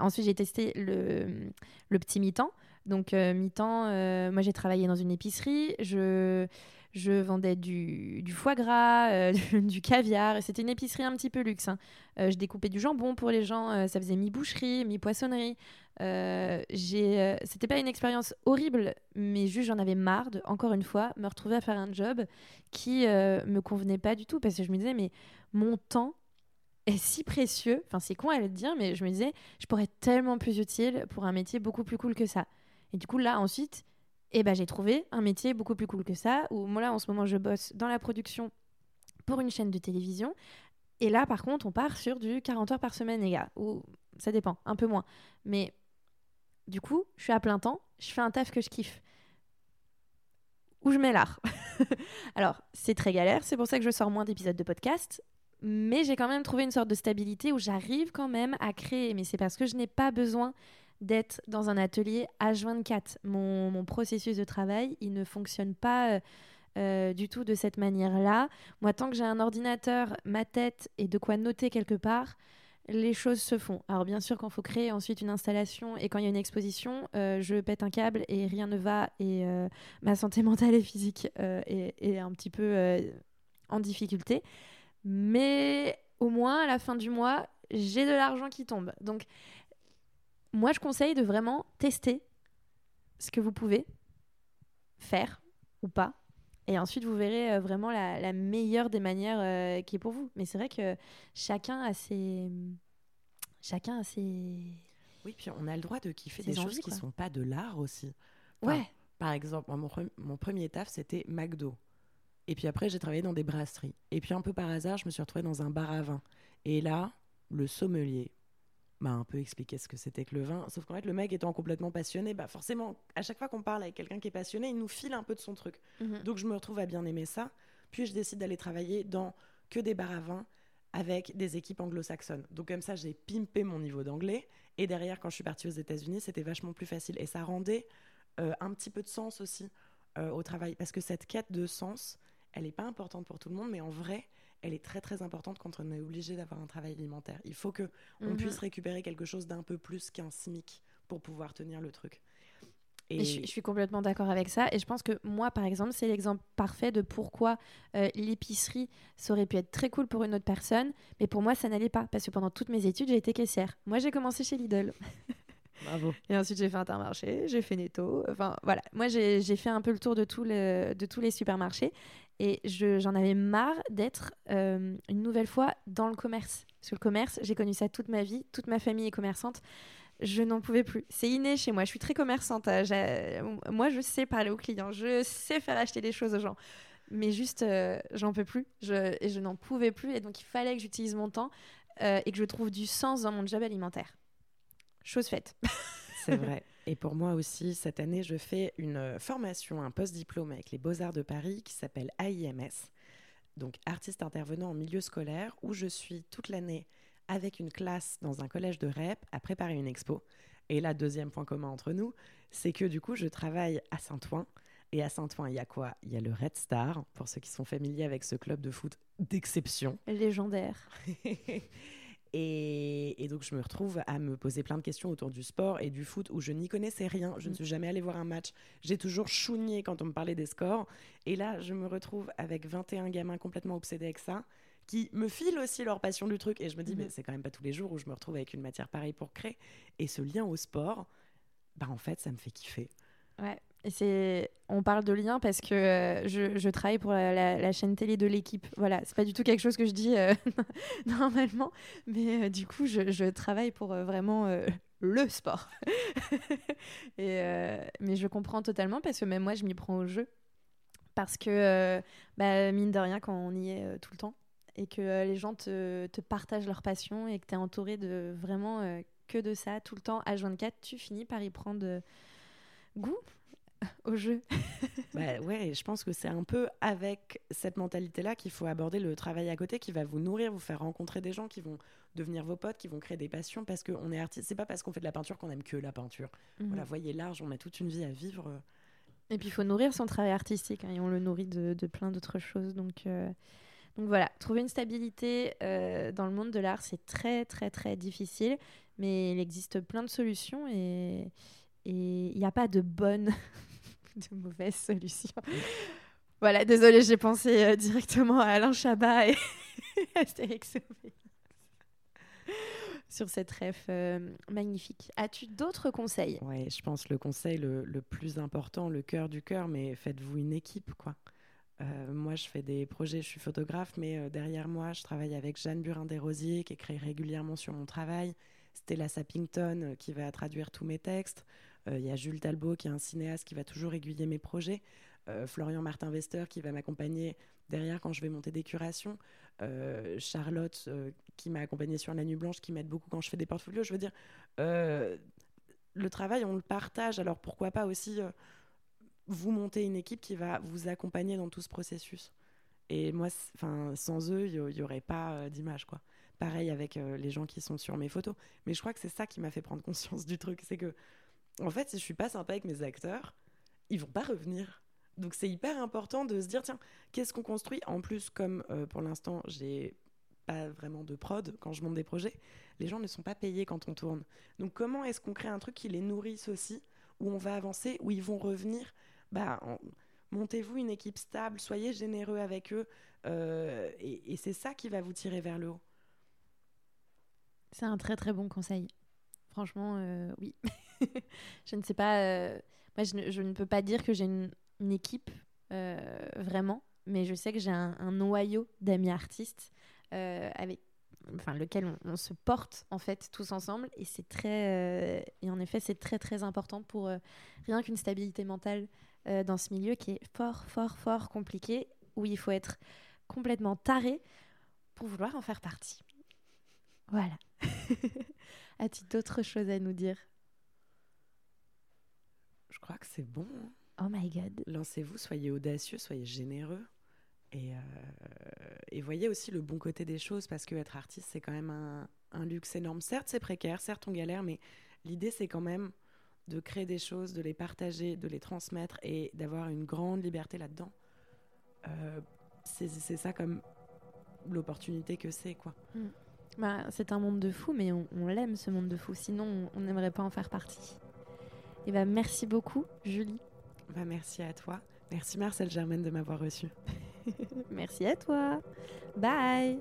Ensuite j'ai testé le, le petit mi-temps. Donc euh, mi-temps moi j'ai travaillé dans une épicerie. Je je vendais du, foie gras, euh, du caviar. C'était une épicerie un petit peu luxe. Hein. Euh, je découpais du jambon pour les gens. Euh, ça faisait mi-boucherie, mi-poissonnerie. C'était pas une expérience horrible, mais juste j'en avais marre de, encore une fois, me retrouver à faire un job qui me convenait pas du tout. Parce que je me disais, mais mon temps est si précieux. Enfin, c'est con à le dire, mais je me disais, je pourrais être tellement plus utile pour un métier beaucoup plus cool que ça. Et du coup, là, ensuite, et ben, j'ai trouvé un métier beaucoup plus cool que ça, où moi là en ce moment je bosse dans la production pour une chaîne de télévision. Et là par contre on part sur du 40 heures par semaine les gars, ou ça dépend, un peu moins. Mais du coup je suis à plein temps, je fais un taf que je kiffe. Où je mets l'art. Alors c'est très galère, c'est pour ça que je sors moins d'épisodes de podcast. Mais j'ai quand même trouvé une sorte de stabilité où j'arrive quand même à créer. Mais c'est parce que je n'ai pas besoin d'être dans un atelier H24. Mon, mon, processus de travail, il ne fonctionne pas euh, euh, du tout de cette manière-là. Moi, tant que j'ai un ordinateur, ma tête et de quoi noter quelque part, les choses se font. Alors bien sûr, quand il faut créer ensuite une installation et quand il y a une exposition, euh, je pète un câble et rien ne va et ma santé mentale et physique est, est, un petit peu en difficulté. Mais au moins, à la fin du mois, j'ai de l'argent qui tombe. Donc moi, je conseille de vraiment tester ce que vous pouvez faire ou pas. Et ensuite, vous verrez euh, vraiment la, meilleure des manières euh, qui est pour vous. Mais c'est vrai que chacun a ses. Chacun a ses. Oui, puis on a le droit de kiffer des choses qui ne sont pas de l'art aussi. ouais. Par exemple, mon, mon premier taf, c'était McDo. Et puis après, j'ai travaillé dans des brasseries. Et puis un peu par hasard, je me suis retrouvée dans un bar à vin. Et là, le sommelier, m'a un peu expliqué ce que c'était que le vin. Sauf qu'en fait, le mec étant complètement passionné, bah forcément, à chaque fois qu'on parle avec quelqu'un qui est passionné, il nous file un peu de son truc. Mhm. Donc je me retrouve à bien aimer ça. Puis je décide d'aller travailler dans que des bars à vin avec des équipes anglo-saxonnes. Donc comme ça, j'ai pimpé mon niveau d'anglais. Et derrière, quand je suis partie aux États-Unis, c'était vachement plus facile. Et ça rendait euh, un petit peu de sens aussi euh, au travail. Parce que cette quête de sens, elle n'est pas importante pour tout le monde, mais en vrai, elle est très très importante quand on est obligé d'avoir un travail alimentaire. Il faut que on mhm. puisse récupérer quelque chose d'un peu plus qu'un SMIC pour pouvoir tenir le truc. Et, je, suis complètement d'accord avec ça. Et je pense que moi, par exemple, c'est l'exemple parfait de pourquoi euh, l'épicerie, ça aurait pu être très cool pour une autre personne. Mais pour moi, ça n'allait pas. Parce que pendant toutes mes études, j'ai été caissière. Moi, j'ai commencé chez Lidl. Bravo. Et ensuite, j'ai fait Intermarché, j'ai fait Netto. Enfin, voilà. Moi, j'ai fait un peu le tour de, tous les, de tous les supermarchés. Et j'en avais marre d'être euh, une nouvelle fois dans le commerce. Parce que le commerce, j'ai connu ça toute ma vie, toute ma famille est commerçante. Je n'en pouvais plus. C'est inné chez moi. Je suis très commerçante. Euh, moi, je sais parler aux clients. Je sais faire acheter des choses aux gens. Mais juste, euh, j'en peux plus. Je, et je n'en pouvais plus. Et donc, il fallait que j'utilise mon temps et que je trouve du sens dans mon job alimentaire. Chose faite. C'est vrai. Et pour moi aussi, cette année, je fais une euh, formation, un post-diplôme avec les Beaux-Arts de Paris qui s'appelle AIMS, donc artiste intervenant en milieu scolaire, où je suis toute l'année avec une classe dans un collège de REP à préparer une expo. Et là, deuxième point commun entre nous, c'est que du coup, je travaille à Saint-Ouen. Et à Saint-Ouen, il y a quoi? Il y a le Red Star, pour ceux qui sont familiers avec ce club de foot d'exception. Légendaire. Et, donc, je me retrouve à me poser plein de questions autour du sport et du foot où je n'y connaissais rien. Je ne mm. suis jamais allée voir un match. J'ai toujours chougné quand on me parlait des scores. Et là, je me retrouve avec 21 gamins complètement obsédés avec ça qui me filent aussi leur passion du truc. Et je me dis, mm-hmm. mais c'est quand même pas tous les jours où je me retrouve avec une matière pareille pour créer. Et ce lien au sport, bah en fait, ça me fait kiffer. Ouais, c'est, on parle de lien parce que euh, je, je, travaille pour la, chaîne télé de l'équipe. Voilà, c'est pas du tout quelque chose que je dis euh, normalement, mais euh, du coup, je, je, travaille pour vraiment le sport. et, mais je comprends totalement parce que même moi, je m'y prends au jeu. Parce que, bah, mine de rien, quand on y est tout le temps et que les gens te, te, partagent leur passion et que tu es entouré de vraiment que de ça tout le temps, à 24, tu finis par y prendre goût au jeu. bah ouais, je pense que c'est un peu avec cette mentalité-là qu'il faut aborder le travail à côté, qui va vous nourrir, vous faire rencontrer des gens qui vont devenir vos potes, qui vont créer des passions, parce qu'on est artiste. C'est pas parce qu'on fait de la peinture qu'on aime que la peinture. Mhm. Voilà, voyez large, on a toute une vie à vivre. Et puis il faut nourrir son travail artistique, hein, et on le nourrit de, plein d'autres choses. Donc, euh, donc voilà, trouver une stabilité euh, dans le monde de l'art, c'est très très très difficile, mais il existe plein de solutions et il n'y a pas de bonne de mauvaise solution. voilà, désolée, j'ai pensé euh, directement à Alain Chabat et Astérix sur cette rêve euh, magnifique. As-tu d'autres conseils? Oui, je pense le conseil le, le, plus important, le cœur du cœur, mais faites-vous une équipe, quoi. Euh, moi, je fais des projets, je suis photographe, mais derrière moi, je travaille avec Jeanne Burin-Desrosiers, qui écrit régulièrement sur mon travail. Stella Sappington, qui va traduire tous mes textes. Il y a Jules Talbot, qui est un cinéaste qui va toujours aiguiller mes projets. Florian Martin Vester, qui va m'accompagner derrière quand je vais monter des curations. Charlotte, qui m'a accompagné sur La Nuit Blanche, qui m'aide beaucoup quand je fais des portfolios. Je veux dire, le travail, on le partage. Alors pourquoi pas aussi vous monter une équipe qui va vous accompagner dans tout ce processus. Et moi, sans eux, il n'y aurait pas d'image, quoi. Pareil avec les gens qui sont sur mes photos. Mais je crois que c'est ça qui m'a fait prendre conscience du truc. C'est que en fait, si je suis pas sympa avec mes acteurs, ils vont pas revenir. Donc c'est hyper important de se dire tiens, qu'est-ce qu'on construit? En plus, comme euh, pour l'instant, j'ai pas vraiment de prod quand je monte des projets, les gens ne sont pas payés quand on tourne. Donc comment est-ce qu'on crée un truc qui les nourrisse aussi, où on va avancer, où ils vont revenir? Bah, montez-vous une équipe stable, soyez généreux avec eux, euh, et c'est ça qui va vous tirer vers le haut. C'est un très très bon conseil. Franchement, euh, oui. je ne sais pas. Euh, moi, je ne, peux pas dire que j'ai une, équipe euh, vraiment, mais je sais que j'ai un, noyau d'amis artistes avec enfin lequel on, se porte en fait tous ensemble. Et c'est très et en effet c'est très très important pour rien qu'une stabilité mentale dans ce milieu qui est fort fort fort compliqué où il faut être complètement taré pour vouloir en faire partie. Voilà. As-tu d'autres choses à nous dire Je crois que c'est bon. Hein. Oh my god. Lancez-vous, soyez audacieux, soyez généreux. Et, euh, et, voyez aussi le bon côté des choses parce que être artiste, c'est quand même un, un, luxe énorme. Certes, c'est précaire, certes, on galère, mais l'idée, c'est quand même de créer des choses, de les partager, de les transmettre et d'avoir une grande liberté là-dedans. Euh, c'est ça comme l'opportunité que c'est, quoi. Mm. Bah, c'est un monde de fou, mais on, l'aime ce monde de fou. Sinon, on n'aimerait pas en faire partie. Et bah, merci beaucoup, Julie. Bah, merci à toi. Merci Marcel Germaine de m'avoir reçu. merci à toi. Bye.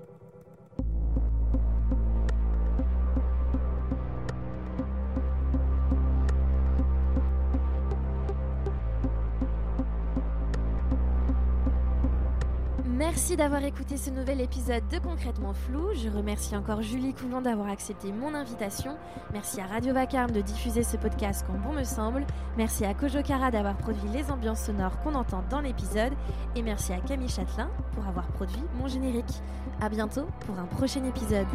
Merci d'avoir écouté ce nouvel épisode de Concrètement Flou. Je remercie encore Julie Coulon d'avoir accepté mon invitation. Merci à Radio Vacarme de diffuser ce podcast quand bon me semble. Merci à Kojo Kara d'avoir produit les ambiances sonores qu'on entend dans l'épisode. Et merci à Camille Châtelain pour avoir produit mon générique. A bientôt pour un prochain épisode.